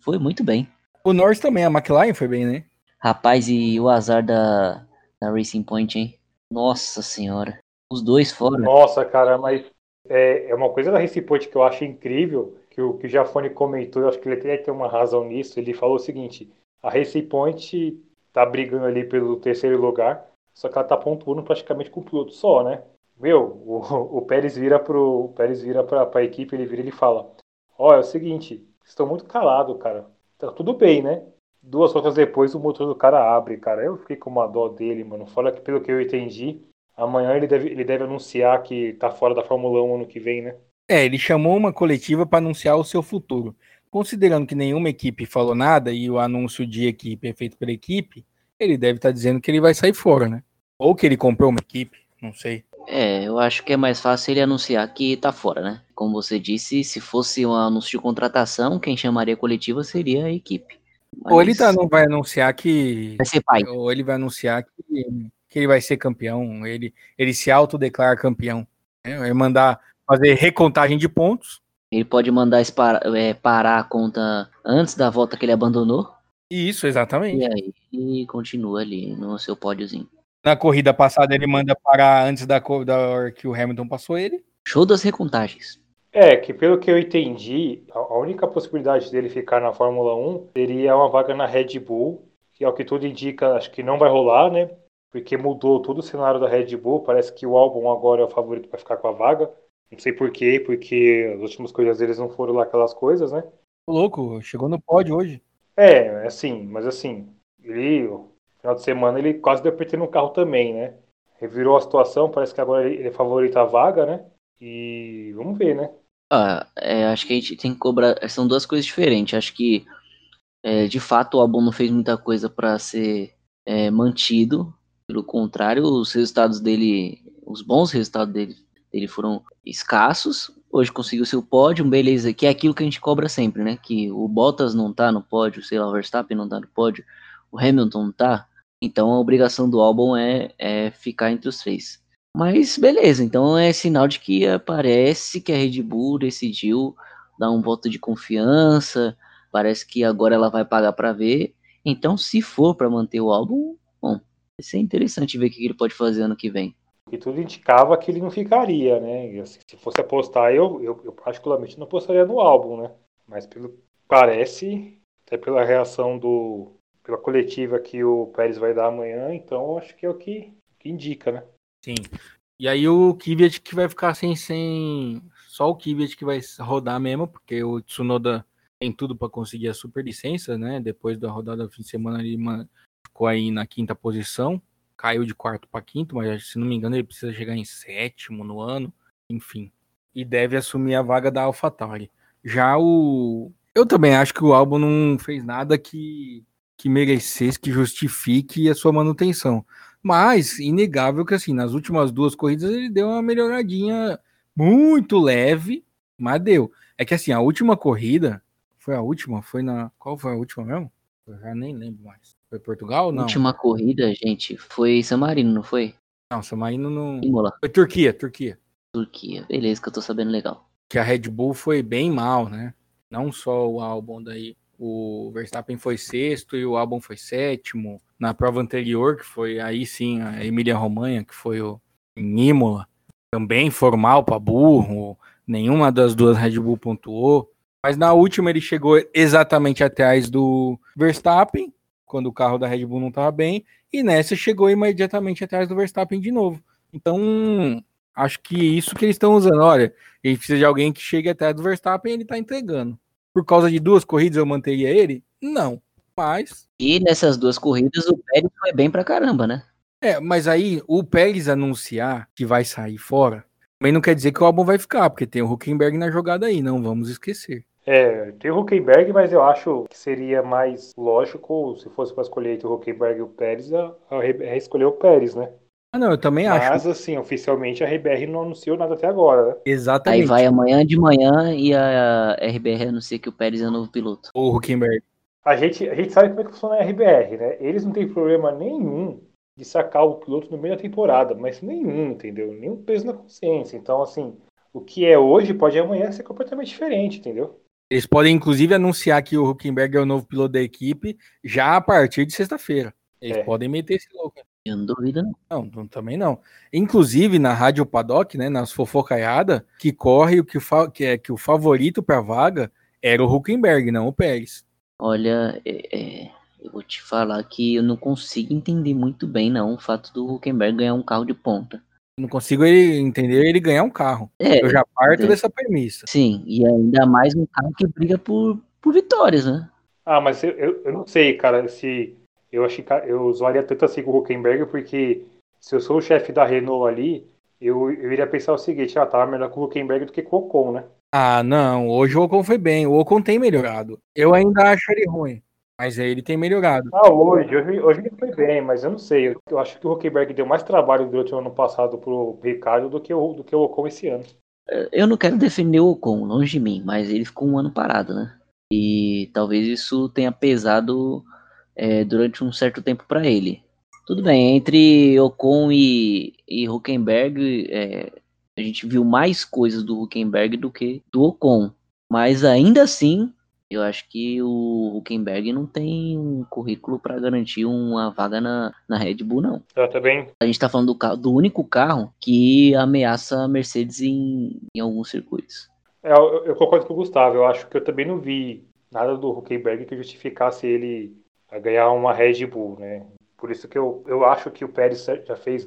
Foi muito bem. O Norris também, a McLaren foi bem, né? Rapaz, e o azar da, da Racing Point, hein? Nossa senhora. Os dois fora. Nossa, cara, mas é, é uma coisa da Racing Point que eu acho incrível, que o, que o Jafone comentou, eu acho que ele até tem uma razão nisso. Ele falou o seguinte: a Racing Point tá brigando ali pelo terceiro lugar, só que ela tá pontuando praticamente com o piloto só, né? Meu, o, o Pérez vira pro. O Pérez vira pra, pra equipe, ele vira e ele fala: Ó, oh, é o seguinte, estão muito calados, cara. Tá tudo bem, né? Duas voltas depois o motor do cara abre, cara. Eu fiquei com uma dó dele, mano. Fora que pelo que eu entendi, amanhã ele deve, ele deve anunciar que tá fora da Fórmula 1 ano que vem, né? É, ele chamou uma coletiva para anunciar o seu futuro. Considerando que nenhuma equipe falou nada e o anúncio de equipe é feito pela equipe, ele deve estar tá dizendo que ele vai sair fora, né? Ou que ele comprou uma equipe, não sei. É, eu acho que é mais fácil ele anunciar que tá fora, né? Como você disse, se fosse um anúncio de contratação, quem chamaria a coletiva seria a equipe. Mas... Ou ele tá, não vai anunciar que. Vai ser pai. Ou ele vai anunciar que, que ele vai ser campeão. Ele, ele se autodeclara campeão. Né? Vai mandar fazer recontagem de pontos. Ele pode mandar é, parar a conta antes da volta que ele abandonou. Isso, exatamente. E aí e continua ali no seu pódiozinho. Na corrida passada ele manda parar antes da, da hora que o Hamilton passou ele. Show das recontagens. É, que pelo que eu entendi, a única possibilidade dele ficar na Fórmula 1 seria uma vaga na Red Bull, que é o que tudo indica, acho que não vai rolar, né? Porque mudou todo o cenário da Red Bull, parece que o álbum agora é o favorito para ficar com a vaga. Não sei porquê, porque as últimas coisas deles não foram lá aquelas coisas, né? louco, chegou no pódio hoje. É, assim, mas assim, ele, no final de semana, ele quase deu PT no carro também, né? Revirou a situação, parece que agora ele é favorito a vaga, né? E vamos ver, né? Ah, é, acho que a gente tem que cobrar. São duas coisas diferentes. Acho que, é, de fato, o álbum não fez muita coisa para ser é, mantido. Pelo contrário, os resultados dele, os bons resultados dele, dele foram escassos. Hoje conseguiu seu pódio, beleza, que é aquilo que a gente cobra sempre, né? Que o Bottas não tá no pódio, sei lá, o Verstappen não tá no pódio, o Hamilton não tá. Então a obrigação do álbum é, é ficar entre os três. Mas beleza, então é sinal de que parece que a Red Bull decidiu dar um voto de confiança, parece que agora ela vai pagar para ver. Então, se for para manter o álbum, bom, vai ser interessante ver o que ele pode fazer ano que vem. E tudo indicava que ele não ficaria, né? Assim, se fosse apostar, eu, eu, eu, particularmente não apostaria no álbum, né? Mas pelo parece, até pela reação do pela coletiva que o Pérez vai dar amanhã, então acho que é o que, que indica, né? Sim. E aí o Kvyat que vai ficar sem, sem só o Kvyat que vai rodar mesmo, porque o Tsunoda tem tudo para conseguir a super licença, né? Depois da rodada do fim de semana ele ficou aí na quinta posição, caiu de quarto para quinto, mas se não me engano ele precisa chegar em sétimo no ano, enfim. E deve assumir a vaga da AlphaTauri. Já o eu também acho que o álbum não fez nada que que merecesse, que justifique a sua manutenção. Mas, inegável que assim, nas últimas duas corridas ele deu uma melhoradinha muito leve, mas deu. É que assim, a última corrida, foi a última? Foi na. Qual foi a última mesmo? Eu já nem lembro mais. Foi Portugal não? última corrida, gente, foi San Marino, não foi? Não, San Marino não. Imola. Foi Turquia, Turquia. Turquia, beleza, que eu tô sabendo legal. Que a Red Bull foi bem mal, né? Não só o álbum daí o Verstappen foi sexto e o Albon foi sétimo. Na prova anterior, que foi aí sim a Emília Romanha, que foi o Imola, também formal para burro, nenhuma das duas Red Bull pontuou. Mas na última ele chegou exatamente atrás do Verstappen, quando o carro da Red Bull não estava bem, e nessa chegou imediatamente atrás do Verstappen de novo. Então, acho que isso que eles estão usando. Olha, ele precisa de alguém que chegue atrás do Verstappen e ele está entregando por causa de duas corridas eu manteria ele? Não. Mas. E nessas duas corridas o Pérez foi bem pra caramba, né? É, mas aí o Pérez anunciar que vai sair fora também não quer dizer que o álbum vai ficar, porque tem o Huckenberg na jogada aí, não vamos esquecer. É, tem o Huckenberg, mas eu acho que seria mais lógico, se fosse para escolher entre o Huckenberg e o Pérez, a, a escolher o Pérez, né? Ah, não, eu também Mas, acho. Mas, assim, oficialmente a RBR não anunciou nada até agora, né? Exatamente. Aí vai amanhã de manhã e a RBR anuncia que o Pérez é o novo piloto. O Huckenberg. A gente, a gente sabe como é que funciona a RBR, né? Eles não têm problema nenhum de sacar o piloto no meio da temporada, mas nenhum, entendeu? Nenhum peso na consciência. Então, assim, o que é hoje pode amanhã ser completamente diferente, entendeu? Eles podem, inclusive, anunciar que o Huckenberg é o novo piloto da equipe já a partir de sexta-feira. Eles é. podem meter esse louco. Eu não duvido, não. Não, também não. Inclusive, na Rádio Paddock, né, nas fofocaiadas, que corre o que, que, é, que o favorito para vaga era o Huckenberg, não o Pérez. Olha, é, é, eu vou te falar que eu não consigo entender muito bem, não, o fato do Huckenberg ganhar um carro de ponta. Não consigo ele, entender ele ganhar um carro. É, eu já parto é. dessa premissa. Sim, e ainda mais um carro que briga por, por vitórias, né? Ah, mas eu, eu, eu não sei, cara, se eu acho que eu zoaria tanto assim com o Huckenberg, porque se eu sou o chefe da Renault ali, eu, eu iria pensar o seguinte, ah, tá melhor com o Huckenberg do que com o Ocon, né? Ah, não, hoje o Ocon foi bem, o Ocon tem melhorado. Eu ainda acho ele ruim, mas ele tem melhorado. Ah, hoje, hoje, hoje ele foi bem, mas eu não sei, eu, eu acho que o Huckenberg deu mais trabalho durante o ano passado pro Ricardo do que o, do que o Ocon esse ano. Eu não quero defender o Ocon, longe de mim, mas ele ficou um ano parado, né? E talvez isso tenha pesado é, durante um certo tempo para ele. Tudo bem, entre Ocon e, e Huckenberg, é, a gente viu mais coisas do Huckenberg do que do Ocon. Mas ainda assim, eu acho que o Huckenberg não tem um currículo para garantir uma vaga na, na Red Bull, não. Eu também. A gente está falando do, carro, do único carro que ameaça a Mercedes em, em alguns circuitos. É, eu, eu, concordo com o Gustavo. Eu acho que eu também não vi nada do Huckenberg que justificasse ele ganhar uma Red Bull, né? Por isso que eu, eu acho que o Pérez já fez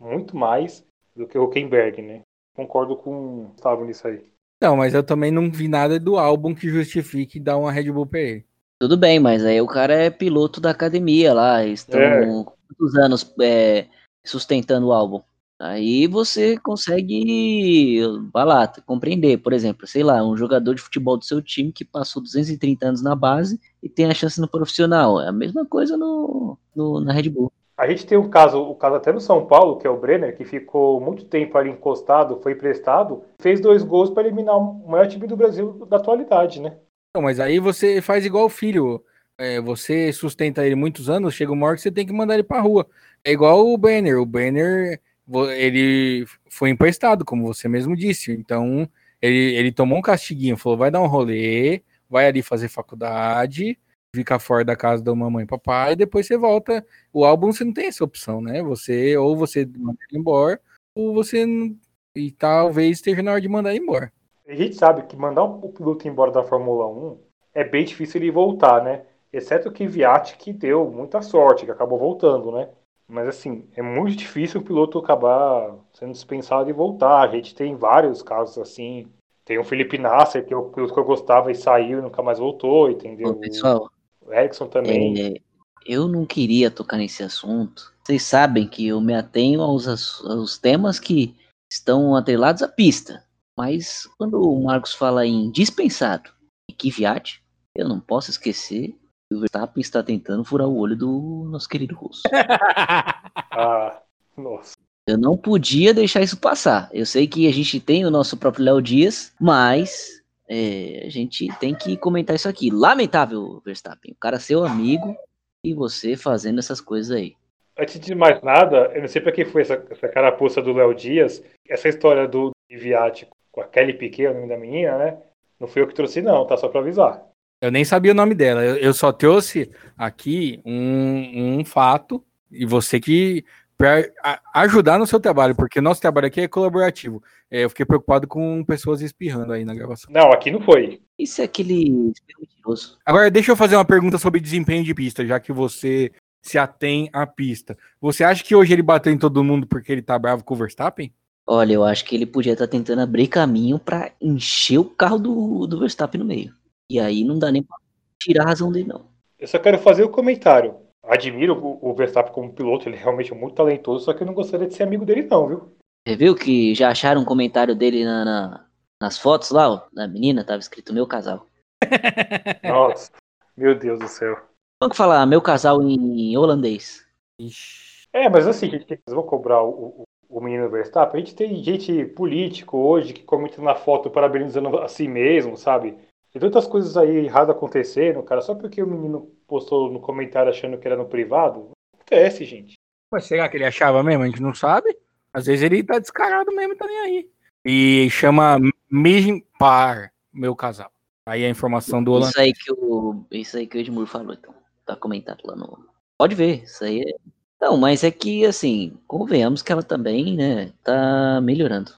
muito mais do que o Huckenberg, né? Concordo com o Gustavo nisso aí. Não, mas eu também não vi nada do álbum que justifique dar uma Red Bull pra ele. Tudo bem, mas aí o cara é piloto da academia lá, estão é. quantos anos é, sustentando o álbum? Aí você consegue, vai lá, compreender, por exemplo, sei lá, um jogador de futebol do seu time que passou 230 anos na base e tem a chance no profissional. É a mesma coisa no, no na Red Bull. A gente tem um caso, o caso até no São Paulo, que é o Brenner, que ficou muito tempo ali encostado, foi emprestado, fez dois gols para eliminar o maior time do Brasil da atualidade, né? Não, mas aí você faz igual o filho. É, você sustenta ele muitos anos, chega uma hora que você tem que mandar ele pra rua. É igual o Banner. O Banner, ele foi emprestado, como você mesmo disse. Então, ele, ele tomou um castiguinho, falou: vai dar um rolê, vai ali fazer faculdade, ficar fora da casa da mamãe e papai, e depois você volta. O álbum você não tem essa opção, né? Você ou você manda ele embora, ou você e talvez esteja na hora de mandar ele embora. A gente sabe que mandar o piloto embora da Fórmula 1 é bem difícil ele voltar, né? Exceto o Kvyat, que deu muita sorte, que acabou voltando, né? Mas assim, é muito difícil o piloto acabar sendo dispensado e voltar. A gente tem vários casos assim. Tem o Felipe Nasser, que é o piloto que eu gostava e saiu e nunca mais voltou, entendeu? Ô, pessoal, o Erickson também. É, eu não queria tocar nesse assunto. Vocês sabem que eu me atenho aos, aos temas que estão atrelados à pista. Mas quando o Marcos fala em dispensado e Kvyat, eu não posso esquecer que o Verstappen está tentando furar o olho do nosso querido russo. ah, nossa. Eu não podia deixar isso passar. Eu sei que a gente tem o nosso próprio Léo Dias, mas é, a gente tem que comentar isso aqui. Lamentável, Verstappen. O cara é seu amigo e você fazendo essas coisas aí. Antes de mais nada, eu não sei pra quem foi essa, essa carapuça do Léo Dias. Essa história do viático com a Kelly Piquet, o nome da menina, né? Não fui eu que trouxe, não, tá? Só pra avisar. Eu nem sabia o nome dela. Eu, eu só trouxe aqui um, um fato e você que para ajudar no seu trabalho, porque nosso trabalho aqui é colaborativo. É, eu fiquei preocupado com pessoas espirrando aí na gravação. Não, aqui não foi. Isso é aquele mentiroso. Agora, deixa eu fazer uma pergunta sobre desempenho de pista, já que você se atém à pista. Você acha que hoje ele bateu em todo mundo porque ele tá bravo com o Verstappen? Olha, eu acho que ele podia estar tá tentando abrir caminho para encher o carro do, do Verstappen no meio. E aí não dá nem pra tirar a razão dele, não. Eu só quero fazer o um comentário. Admiro o, o Verstappen como piloto, ele é realmente muito talentoso, só que eu não gostaria de ser amigo dele, não, viu? Você viu que já acharam um comentário dele na, na, nas fotos lá, ó, da menina? Tava escrito meu casal. Nossa, meu Deus do céu. Vamos falar meu casal em holandês. Ixi. É, mas assim, gente, vocês vão cobrar o, o menino Verstappen, a gente tem gente político hoje que comenta na foto parabenizando a si mesmo, sabe? Tem tantas coisas aí erradas acontecendo, cara, só porque o menino postou no comentário achando que era no privado. Acontece, gente. Mas será que ele achava mesmo? A gente não sabe. Às vezes ele tá descarado mesmo, tá nem aí. E chama Par, meu casal. Aí a informação do Isso aí que o, isso aí que o Edmur falou, então. Tá comentado lá no. Pode ver, isso aí é não, mas é que, assim, convenhamos que ela também, né, tá melhorando.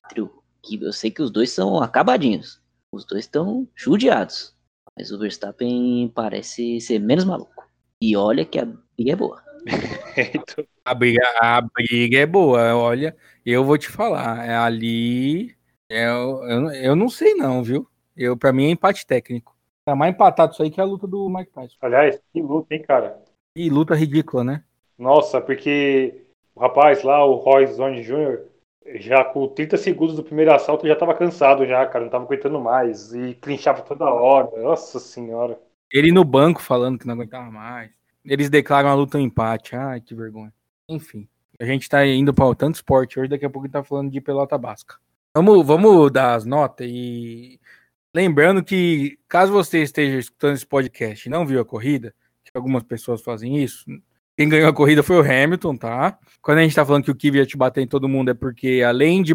Que eu sei que os dois são acabadinhos. Os dois estão judiados. Mas o Verstappen parece ser menos maluco. E olha que a briga é boa. a, briga, a briga é boa. Olha, eu vou te falar. É ali. É, eu, eu não sei, não, viu? Eu, pra mim é empate técnico. Tá mais empatado isso aí que a luta do Mike Tyson. Aliás, que luta, hein, cara? E luta ridícula, né? Nossa, porque o rapaz lá, o Roy Zone Jr., já com 30 segundos do primeiro assalto já tava cansado já, cara, não tava aguentando mais. E clinchava toda hora. Nossa senhora. Ele no banco falando que não aguentava mais. Eles declaram a luta um empate. Ai, que vergonha. Enfim. A gente tá indo para tanto esporte hoje, daqui a pouco a gente tá falando de pelota basca. Vamos, vamos dar as notas e lembrando que caso você esteja escutando esse podcast e não viu a corrida, que algumas pessoas fazem isso, quem ganhou a corrida foi o Hamilton, tá? Quando a gente tá falando que o Kvyat bater em todo mundo é porque, além de.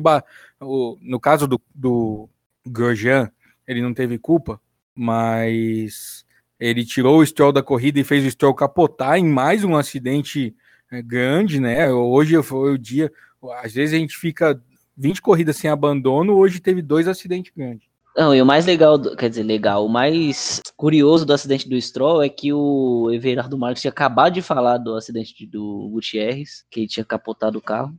O, no caso do, do Grosjean, ele não teve culpa, mas ele tirou o Stroll da corrida e fez o Stroll capotar em mais um acidente é, grande, né? Hoje foi o dia. Às vezes a gente fica 20 corridas sem abandono, hoje teve dois acidentes grandes. Não, e o mais legal, quer dizer, legal, o mais curioso do acidente do Stroll é que o Everardo Marques tinha acabado de falar do acidente do Gutierrez, que ele tinha capotado o carro,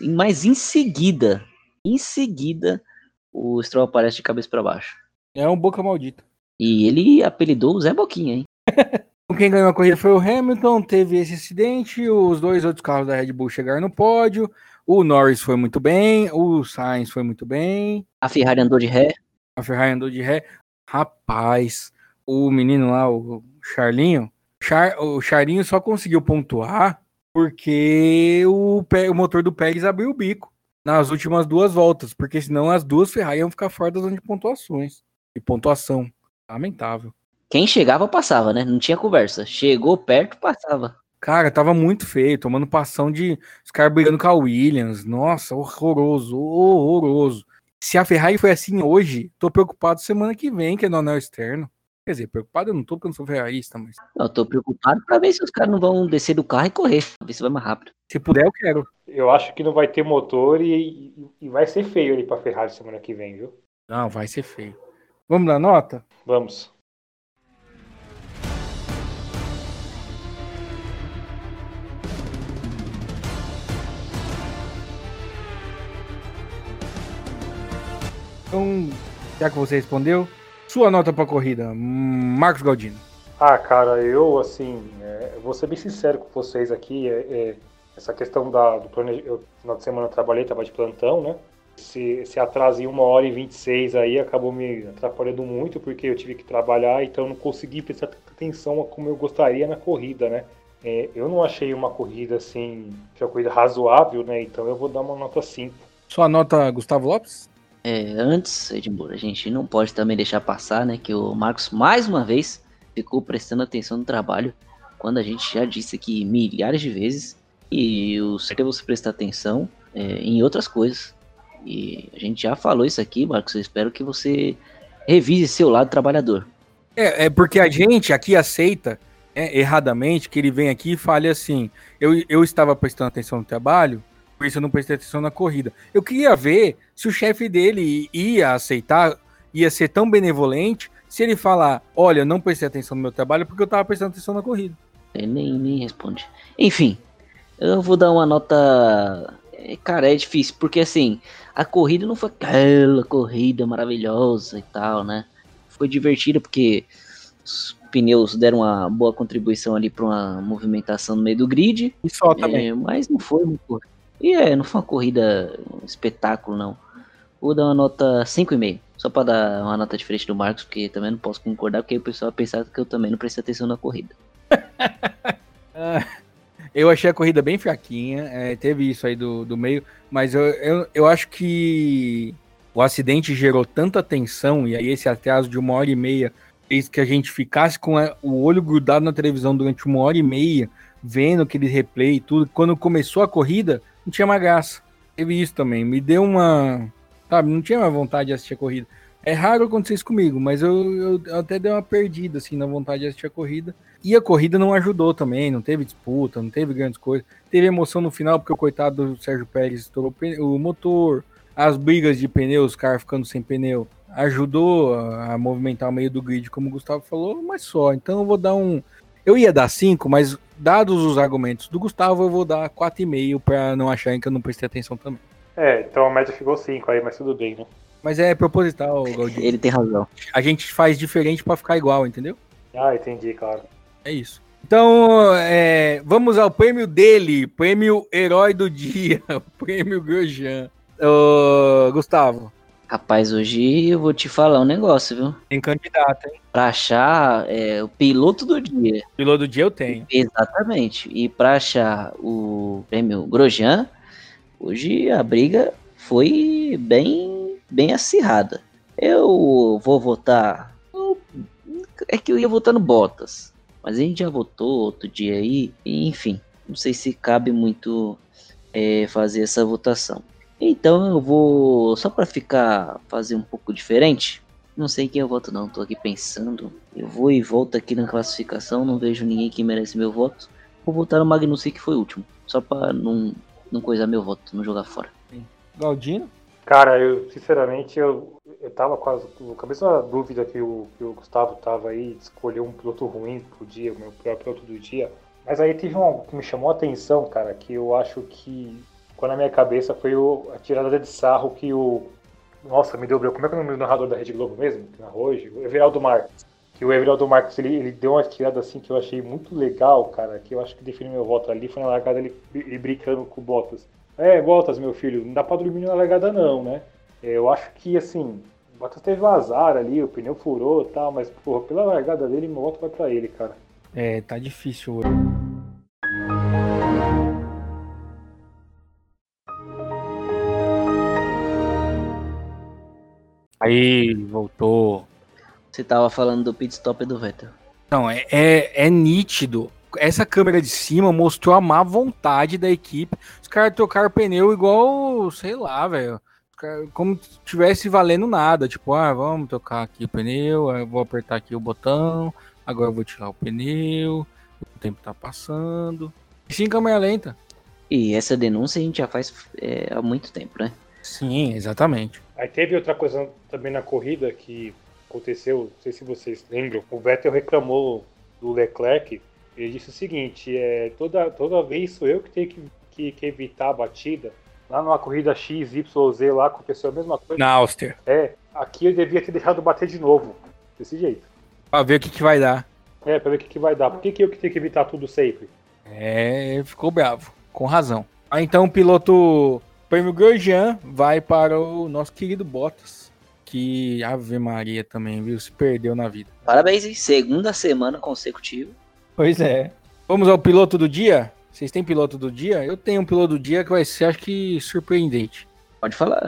mas em seguida, em seguida, o Stroll aparece de cabeça para baixo. É um boca maldita. E ele apelidou o Zé Boquinha, hein? Quem ganhou a corrida foi o Hamilton, teve esse acidente, os dois outros carros da Red Bull chegaram no pódio, o Norris foi muito bem, o Sainz foi muito bem. A Ferrari andou de ré. A Ferrari andou de ré. Rapaz, o menino lá, o Charlinho, Char, o Charlinho só conseguiu pontuar porque o, o motor do Pérez abriu o bico nas últimas duas voltas, porque senão as duas Ferrari iam ficar fora da zona de pontuações e pontuação. Lamentável. Quem chegava, passava, né? Não tinha conversa. Chegou perto, passava. Cara, tava muito feio, tomando passão de os caras brigando com a Williams. Nossa, horroroso, horroroso. Se a Ferrari foi assim hoje, tô preocupado semana que vem, que é no anel externo. Quer dizer, preocupado eu não tô porque eu não sou ferrarista, mas. Eu tô preocupado pra ver se os caras não vão descer do carro e correr, pra ver se vai mais rápido. Se puder, eu quero. Eu acho que não vai ter motor e, e vai ser feio ali pra Ferrari semana que vem, viu? Não, vai ser feio. Vamos dar nota? Vamos. Então, já que você respondeu, sua nota para a corrida, Marcos Galdino. Ah, cara, eu, assim, é, vou ser bem sincero com vocês aqui. É, é, essa questão da, do planejamento. Eu, final de semana eu trabalhei, estava de plantão, né? Esse, esse atraso em 1 hora e 26 aí acabou me atrapalhando muito, porque eu tive que trabalhar, então não consegui prestar atenção como eu gostaria na corrida, né? É, eu não achei uma corrida assim, que é uma corrida razoável, né? Então eu vou dar uma nota 5. Sua nota, Gustavo Lopes? É, antes, Edmure, a gente não pode também deixar passar, né, que o Marcos mais uma vez ficou prestando atenção no trabalho, quando a gente já disse aqui milhares de vezes, e eu sei que você prestar atenção é, em outras coisas. E a gente já falou isso aqui, Marcos, eu espero que você revise seu lado trabalhador. É, é porque a gente aqui aceita é, erradamente que ele vem aqui e fale assim: eu, eu estava prestando atenção no trabalho, por isso eu não prestei atenção na corrida. Eu queria ver se o chefe dele ia aceitar, ia ser tão benevolente, se ele falar, olha, eu não prestei atenção no meu trabalho porque eu tava prestando atenção na corrida. Ele nem, nem responde. Enfim, eu vou dar uma nota. É, cara, é difícil, porque assim, a corrida não foi aquela corrida maravilhosa e tal, né? Foi divertida porque os pneus deram uma boa contribuição ali para uma movimentação no meio do grid. E só também. É, mas não foi muito. E é, não foi uma corrida, um espetáculo, não. Vou dar uma nota 5,5. Só para dar uma nota diferente do Marcos, porque também não posso concordar, porque o pessoal pensar que eu também não prestei atenção na corrida. eu achei a corrida bem fraquinha, é, teve isso aí do, do meio, mas eu, eu, eu acho que o acidente gerou tanta tensão, e aí esse atraso de uma hora e meia fez que a gente ficasse com o olho grudado na televisão durante uma hora e meia, vendo aquele replay e tudo. Quando começou a corrida, não tinha mais graça. Teve isso também. Me deu uma. Sabe, não tinha mais vontade de assistir a corrida. É raro acontecer isso comigo, mas eu, eu, eu, até dei uma perdida, assim, na vontade de assistir a corrida. E a corrida não ajudou também, não teve disputa, não teve grandes coisas. Teve emoção no final, porque o coitado do Sérgio Pérez estourou o motor, as brigas de pneus, os caras ficando sem pneu, ajudou a, movimentar o meio do grid, como o Gustavo falou, mas só. Então eu vou dar um. Eu ia dar 5, mas dados os argumentos do Gustavo, eu vou dar 4,5 para não acharem que eu não prestei atenção também. É, então a média ficou 5 aí, mas tudo bem, né? Mas é proposital, Galdinho. Ele tem razão. A gente faz diferente para ficar igual, entendeu? Ah, entendi, claro. É isso. Então, é, vamos ao prêmio dele, prêmio Herói do Dia, prêmio Grosjean. Ô, Gustavo. Rapaz, hoje eu vou te falar um negócio, viu? Tem candidato, hein? Pra achar é, o piloto do dia. Piloto do dia eu tenho. Exatamente. E pra achar o prêmio Grosjean, hoje a briga foi bem, bem acirrada. Eu vou votar. É que eu ia votar no Bottas. Mas a gente já votou outro dia aí. Enfim, não sei se cabe muito é, fazer essa votação. Então eu vou, só para ficar, fazer um pouco diferente, não sei quem eu voto não, tô aqui pensando. Eu vou e volto aqui na classificação, não vejo ninguém que merece meu voto. Vou votar no Magnussen que foi o último, só para não, não coisar meu voto, não jogar fora. Galdino? Cara, eu sinceramente eu, eu tava quase com a cabeça dúvida que o, que o Gustavo tava aí de escolher um piloto ruim pro dia, o meu piloto do dia. Mas aí teve um que me chamou a atenção, cara, que eu acho que ficou na minha cabeça foi o, a tirada de sarro que o. Nossa, me deu branco. Como é que é o nome do narrador da Rede Globo mesmo? Que narrou hoje? O Everaldo Marques. Que o Everaldo Marques ele, ele deu uma tirada assim que eu achei muito legal, cara. Que eu acho que definiu meu voto ali. Foi na largada ele, ele brincando com o Bottas. É, Bottas, meu filho, não dá pra dormir na largada não, né? É, eu acho que assim. O Bottas teve um azar ali, o pneu furou e tal, mas, porra, pela largada dele, meu voto vai pra ele, cara. É, tá difícil hoje. Aí voltou. Você tava falando do pit stop do Vettel. Não, é, é, é nítido. Essa câmera de cima mostrou a má vontade da equipe. Os caras trocaram pneu igual, sei lá, velho. Como se tivesse valendo nada. Tipo, ah, vamos tocar aqui o pneu, eu vou apertar aqui o botão, agora eu vou tirar o pneu, o tempo tá passando. Sim, câmera lenta. E essa denúncia a gente já faz é, há muito tempo, né? Sim, exatamente. Aí teve outra coisa também na corrida que aconteceu, não sei se vocês lembram, o Vettel reclamou do Leclerc, ele disse o seguinte, é, toda, toda vez sou eu que tenho que, que, que evitar a batida, lá numa corrida X, Y, Z lá aconteceu a mesma coisa. Na Áustria. É, aqui eu devia ter deixado bater de novo, desse jeito. Pra ver o que, que vai dar. É, pra ver o que, que vai dar. Por que, que eu que tenho que evitar tudo sempre? É, ficou bravo, com razão. Ah, então o piloto prêmio Grosjean vai para o nosso querido Bottas, que Ave Maria também, viu? Se perdeu na vida. Parabéns, hein? Segunda semana consecutiva. Pois é. Vamos ao piloto do dia? Vocês têm piloto do dia? Eu tenho um piloto do dia que vai ser, acho que, surpreendente. Pode falar,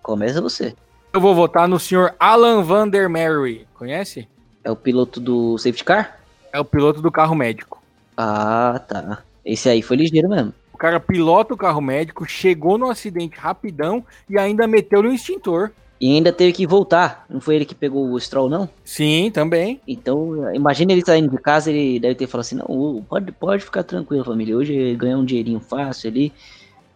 começa você. Eu vou votar no senhor Alan Van der Merwe. Conhece? É o piloto do safety car? É o piloto do carro médico. Ah, tá. Esse aí foi ligeiro mesmo. O cara pilota o carro médico, chegou no acidente rapidão e ainda meteu no extintor. E ainda teve que voltar. Não foi ele que pegou o Stroll, não? Sim, também. Então, imagina ele saindo de casa, ele deve ter falado assim, não, pode, pode ficar tranquilo, família. Hoje ganhar um dinheirinho fácil ali.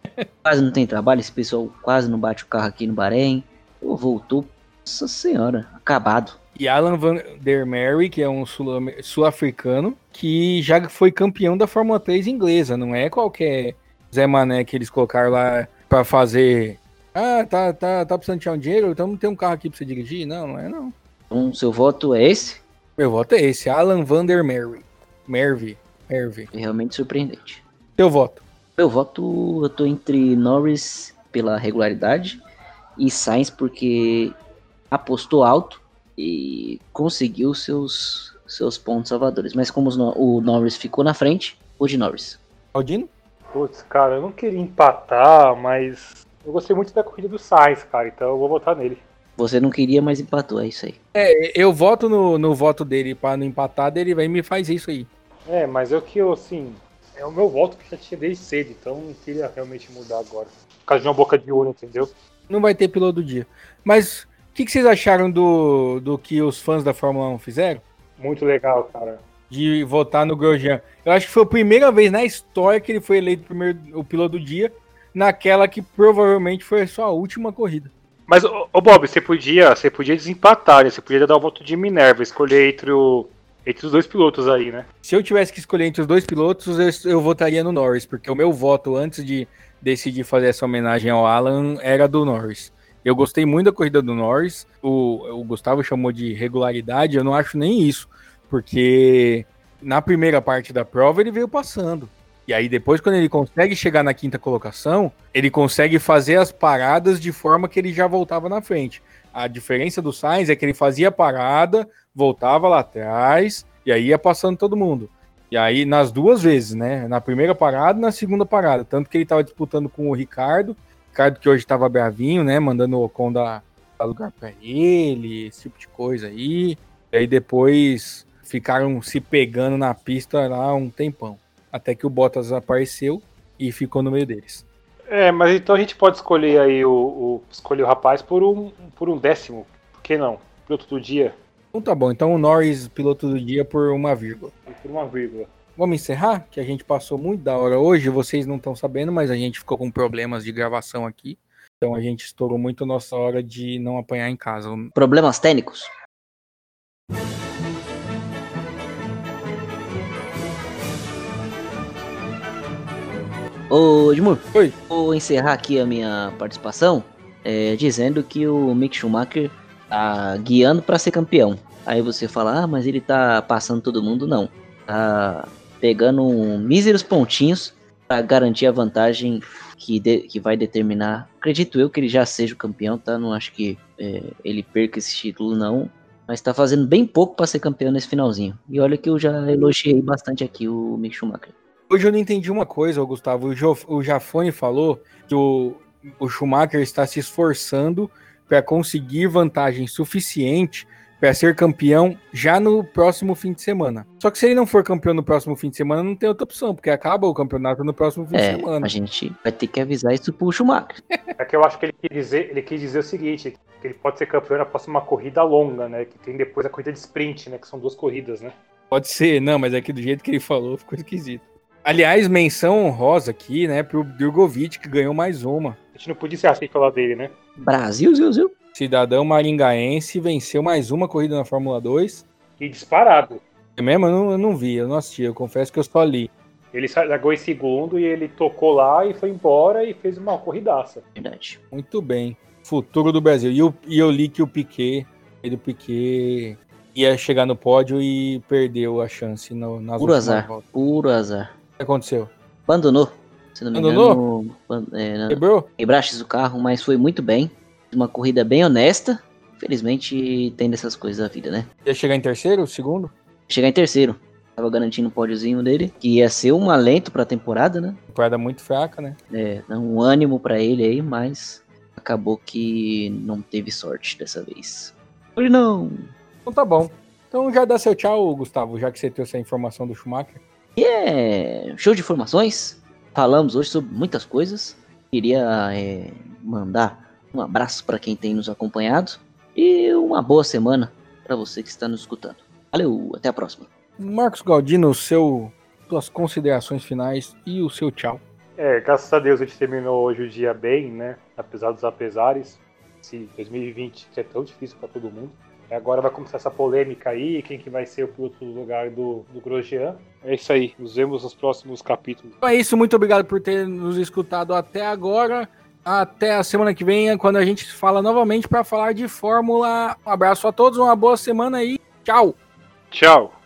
quase não tem trabalho, esse pessoal quase não bate o carro aqui no Bahrein. Pô, voltou, nossa senhora, acabado. E Alan Van der Merwe, que é um sul-africano, que já foi campeão da Fórmula 3 inglesa, não é qualquer Zé Mané que eles colocaram lá para fazer. Ah, tá, tá, tá precisando tirar um dinheiro, então não tem um carro aqui pra você dirigir? Não, não é não. Então, seu voto é esse? Meu voto é esse, Alan Van der Merwe. Merve, Merve. É realmente surpreendente. Teu voto? Meu voto, eu tô entre Norris pela regularidade e Sainz porque apostou alto e conseguiu seus, seus pontos salvadores. Mas como o Norris ficou na frente, o de Norris. Aldino? Putz, cara, eu não queria empatar, mas eu gostei muito da corrida do Sainz, cara, então eu vou votar nele. Você não queria, mas empatou, é isso aí. É, eu voto no, no voto dele para não empatar, dele vai me faz isso aí. É, mas eu que eu, assim, é o meu voto que já tinha desde cedo, então não queria realmente mudar agora. Por causa de uma boca de ouro, entendeu? Não vai ter piloto do dia. Mas que, que vocês acharam do, do que os fãs da Fórmula 1 fizeram? Muito legal, cara. De votar no Grosjean. Eu acho que foi a primeira vez na história que ele foi eleito primeiro, o piloto do dia, naquela que provavelmente foi a sua última corrida. Mas, ô, Bob, você podia, você podia desempatar, né? Você podia dar o voto de Minerva, escolher entre, o, entre os dois pilotos aí, né? Se eu tivesse que escolher entre os dois pilotos, eu, eu votaria no Norris, porque o meu voto antes de decidir fazer essa homenagem ao Alan era do Norris. Eu gostei muito da corrida do Norris. O, o Gustavo chamou de regularidade. Eu não acho nem isso, porque na primeira parte da prova ele veio passando. E aí depois, quando ele consegue chegar na quinta colocação, ele consegue fazer as paradas de forma que ele já voltava na frente. A diferença do Sainz é que ele fazia a parada, voltava lá atrás e aí ia passando todo mundo. E aí nas duas vezes, né? Na primeira parada e na segunda parada. Tanto que ele estava disputando com o Ricardo Ricardo que hoje estava bravinho, né? Mandando o Ocon dar, dar lugar para ele, esse tipo de coisa aí. E aí depois ficaram se pegando na pista lá um tempão. Até que o Bottas apareceu e ficou no meio deles. É, mas então a gente pode escolher aí o, o escolher o rapaz por um, por um décimo. Por que não? Piloto do dia. Então tá bom. Então o Norris, piloto do dia, por uma vírgula. Por uma vírgula. Vamos encerrar? Que a gente passou muito da hora hoje. Vocês não estão sabendo, mas a gente ficou com problemas de gravação aqui. Então a gente estourou muito a nossa hora de não apanhar em casa. Problemas técnicos? Ô, Edmur, Oi. vou encerrar aqui a minha participação é, dizendo que o Mick Schumacher tá guiando para ser campeão. Aí você fala, ah, mas ele tá passando todo mundo. Não. Tá pegando um míseros pontinhos para garantir a vantagem que, de, que vai determinar. Acredito eu que ele já seja o campeão, tá? Não acho que é, ele perca esse título, não. Mas tá fazendo bem pouco para ser campeão nesse finalzinho. E olha que eu já elogiei bastante aqui o Mick Schumacher. Hoje eu não entendi uma coisa, Gustavo. O, jo, o Jafone falou que o, o Schumacher está se esforçando para conseguir vantagem suficiente para ser campeão já no próximo fim de semana. Só que se ele não for campeão no próximo fim de semana, não tem outra opção, porque acaba o campeonato no próximo fim É, de semana. a gente vai ter que avisar isso pro Schumacher. É que eu acho que ele quis dizer, ele quis dizer o seguinte, que ele pode ser campeão na próxima corrida longa, né? Que tem depois a corrida de sprint, né? Que são duas corridas, né? Pode ser, não, mas é que do jeito que ele falou ficou esquisito. Aliás, menção honrosa aqui, né, pro Drogovic, que ganhou mais uma. A gente não podia ser assim falar dele, né? Brasil, Zil, Zil. Cidadão maringaense venceu mais uma corrida na Fórmula 2. E disparado. É mesmo? Eu não, eu não vi, eu não assisti, eu confesso que eu só li. Ele largou em segundo e ele tocou lá e foi embora e fez uma corridaça. Verdade. Muito bem. Futuro do Brasil. E, o- e eu li que o Piquet, ele o Piquet ia chegar no pódio e perdeu a chance no, nas Puro azar. voltas. Puro azar. O que aconteceu? Abandonou. Se não me Abandonou? engano, é, não, Quebrou? quebrastes o carro, mas foi muito bem. Uma corrida bem honesta. Felizmente tem dessas coisas da vida, né? Ia chegar em terceiro, segundo? Chegar em terceiro. Tava garantindo o pódiozinho dele, que ia ser um alento pra temporada, né? Temporada muito fraca, né? É, dá um ânimo pra ele aí, mas acabou que não teve sorte dessa vez. Hoje não. Então tá bom. Então já dá seu tchau, Gustavo, já que você trouxe a informação do Schumacher. E é show de informações. Falamos hoje sobre muitas coisas. Queria é, mandar um abraço para quem tem nos acompanhado e uma boa semana para você que está nos escutando. Valeu, até a próxima. Marcos Galdino, seu, suas considerações finais e o seu tchau. É, graças a Deus a gente terminou hoje o dia bem, né? Apesar dos apesares. Esse 2020 que é tão difícil para todo mundo. Agora vai começar essa polêmica aí, quem que vai ser o piloto do lugar do, do Grosjean. É isso aí, nos vemos nos próximos capítulos. Então é isso, muito obrigado por ter nos escutado até agora. Até a semana que vem, quando a gente fala novamente para falar de Fórmula. Um abraço a todos, uma boa semana e tchau! Tchau!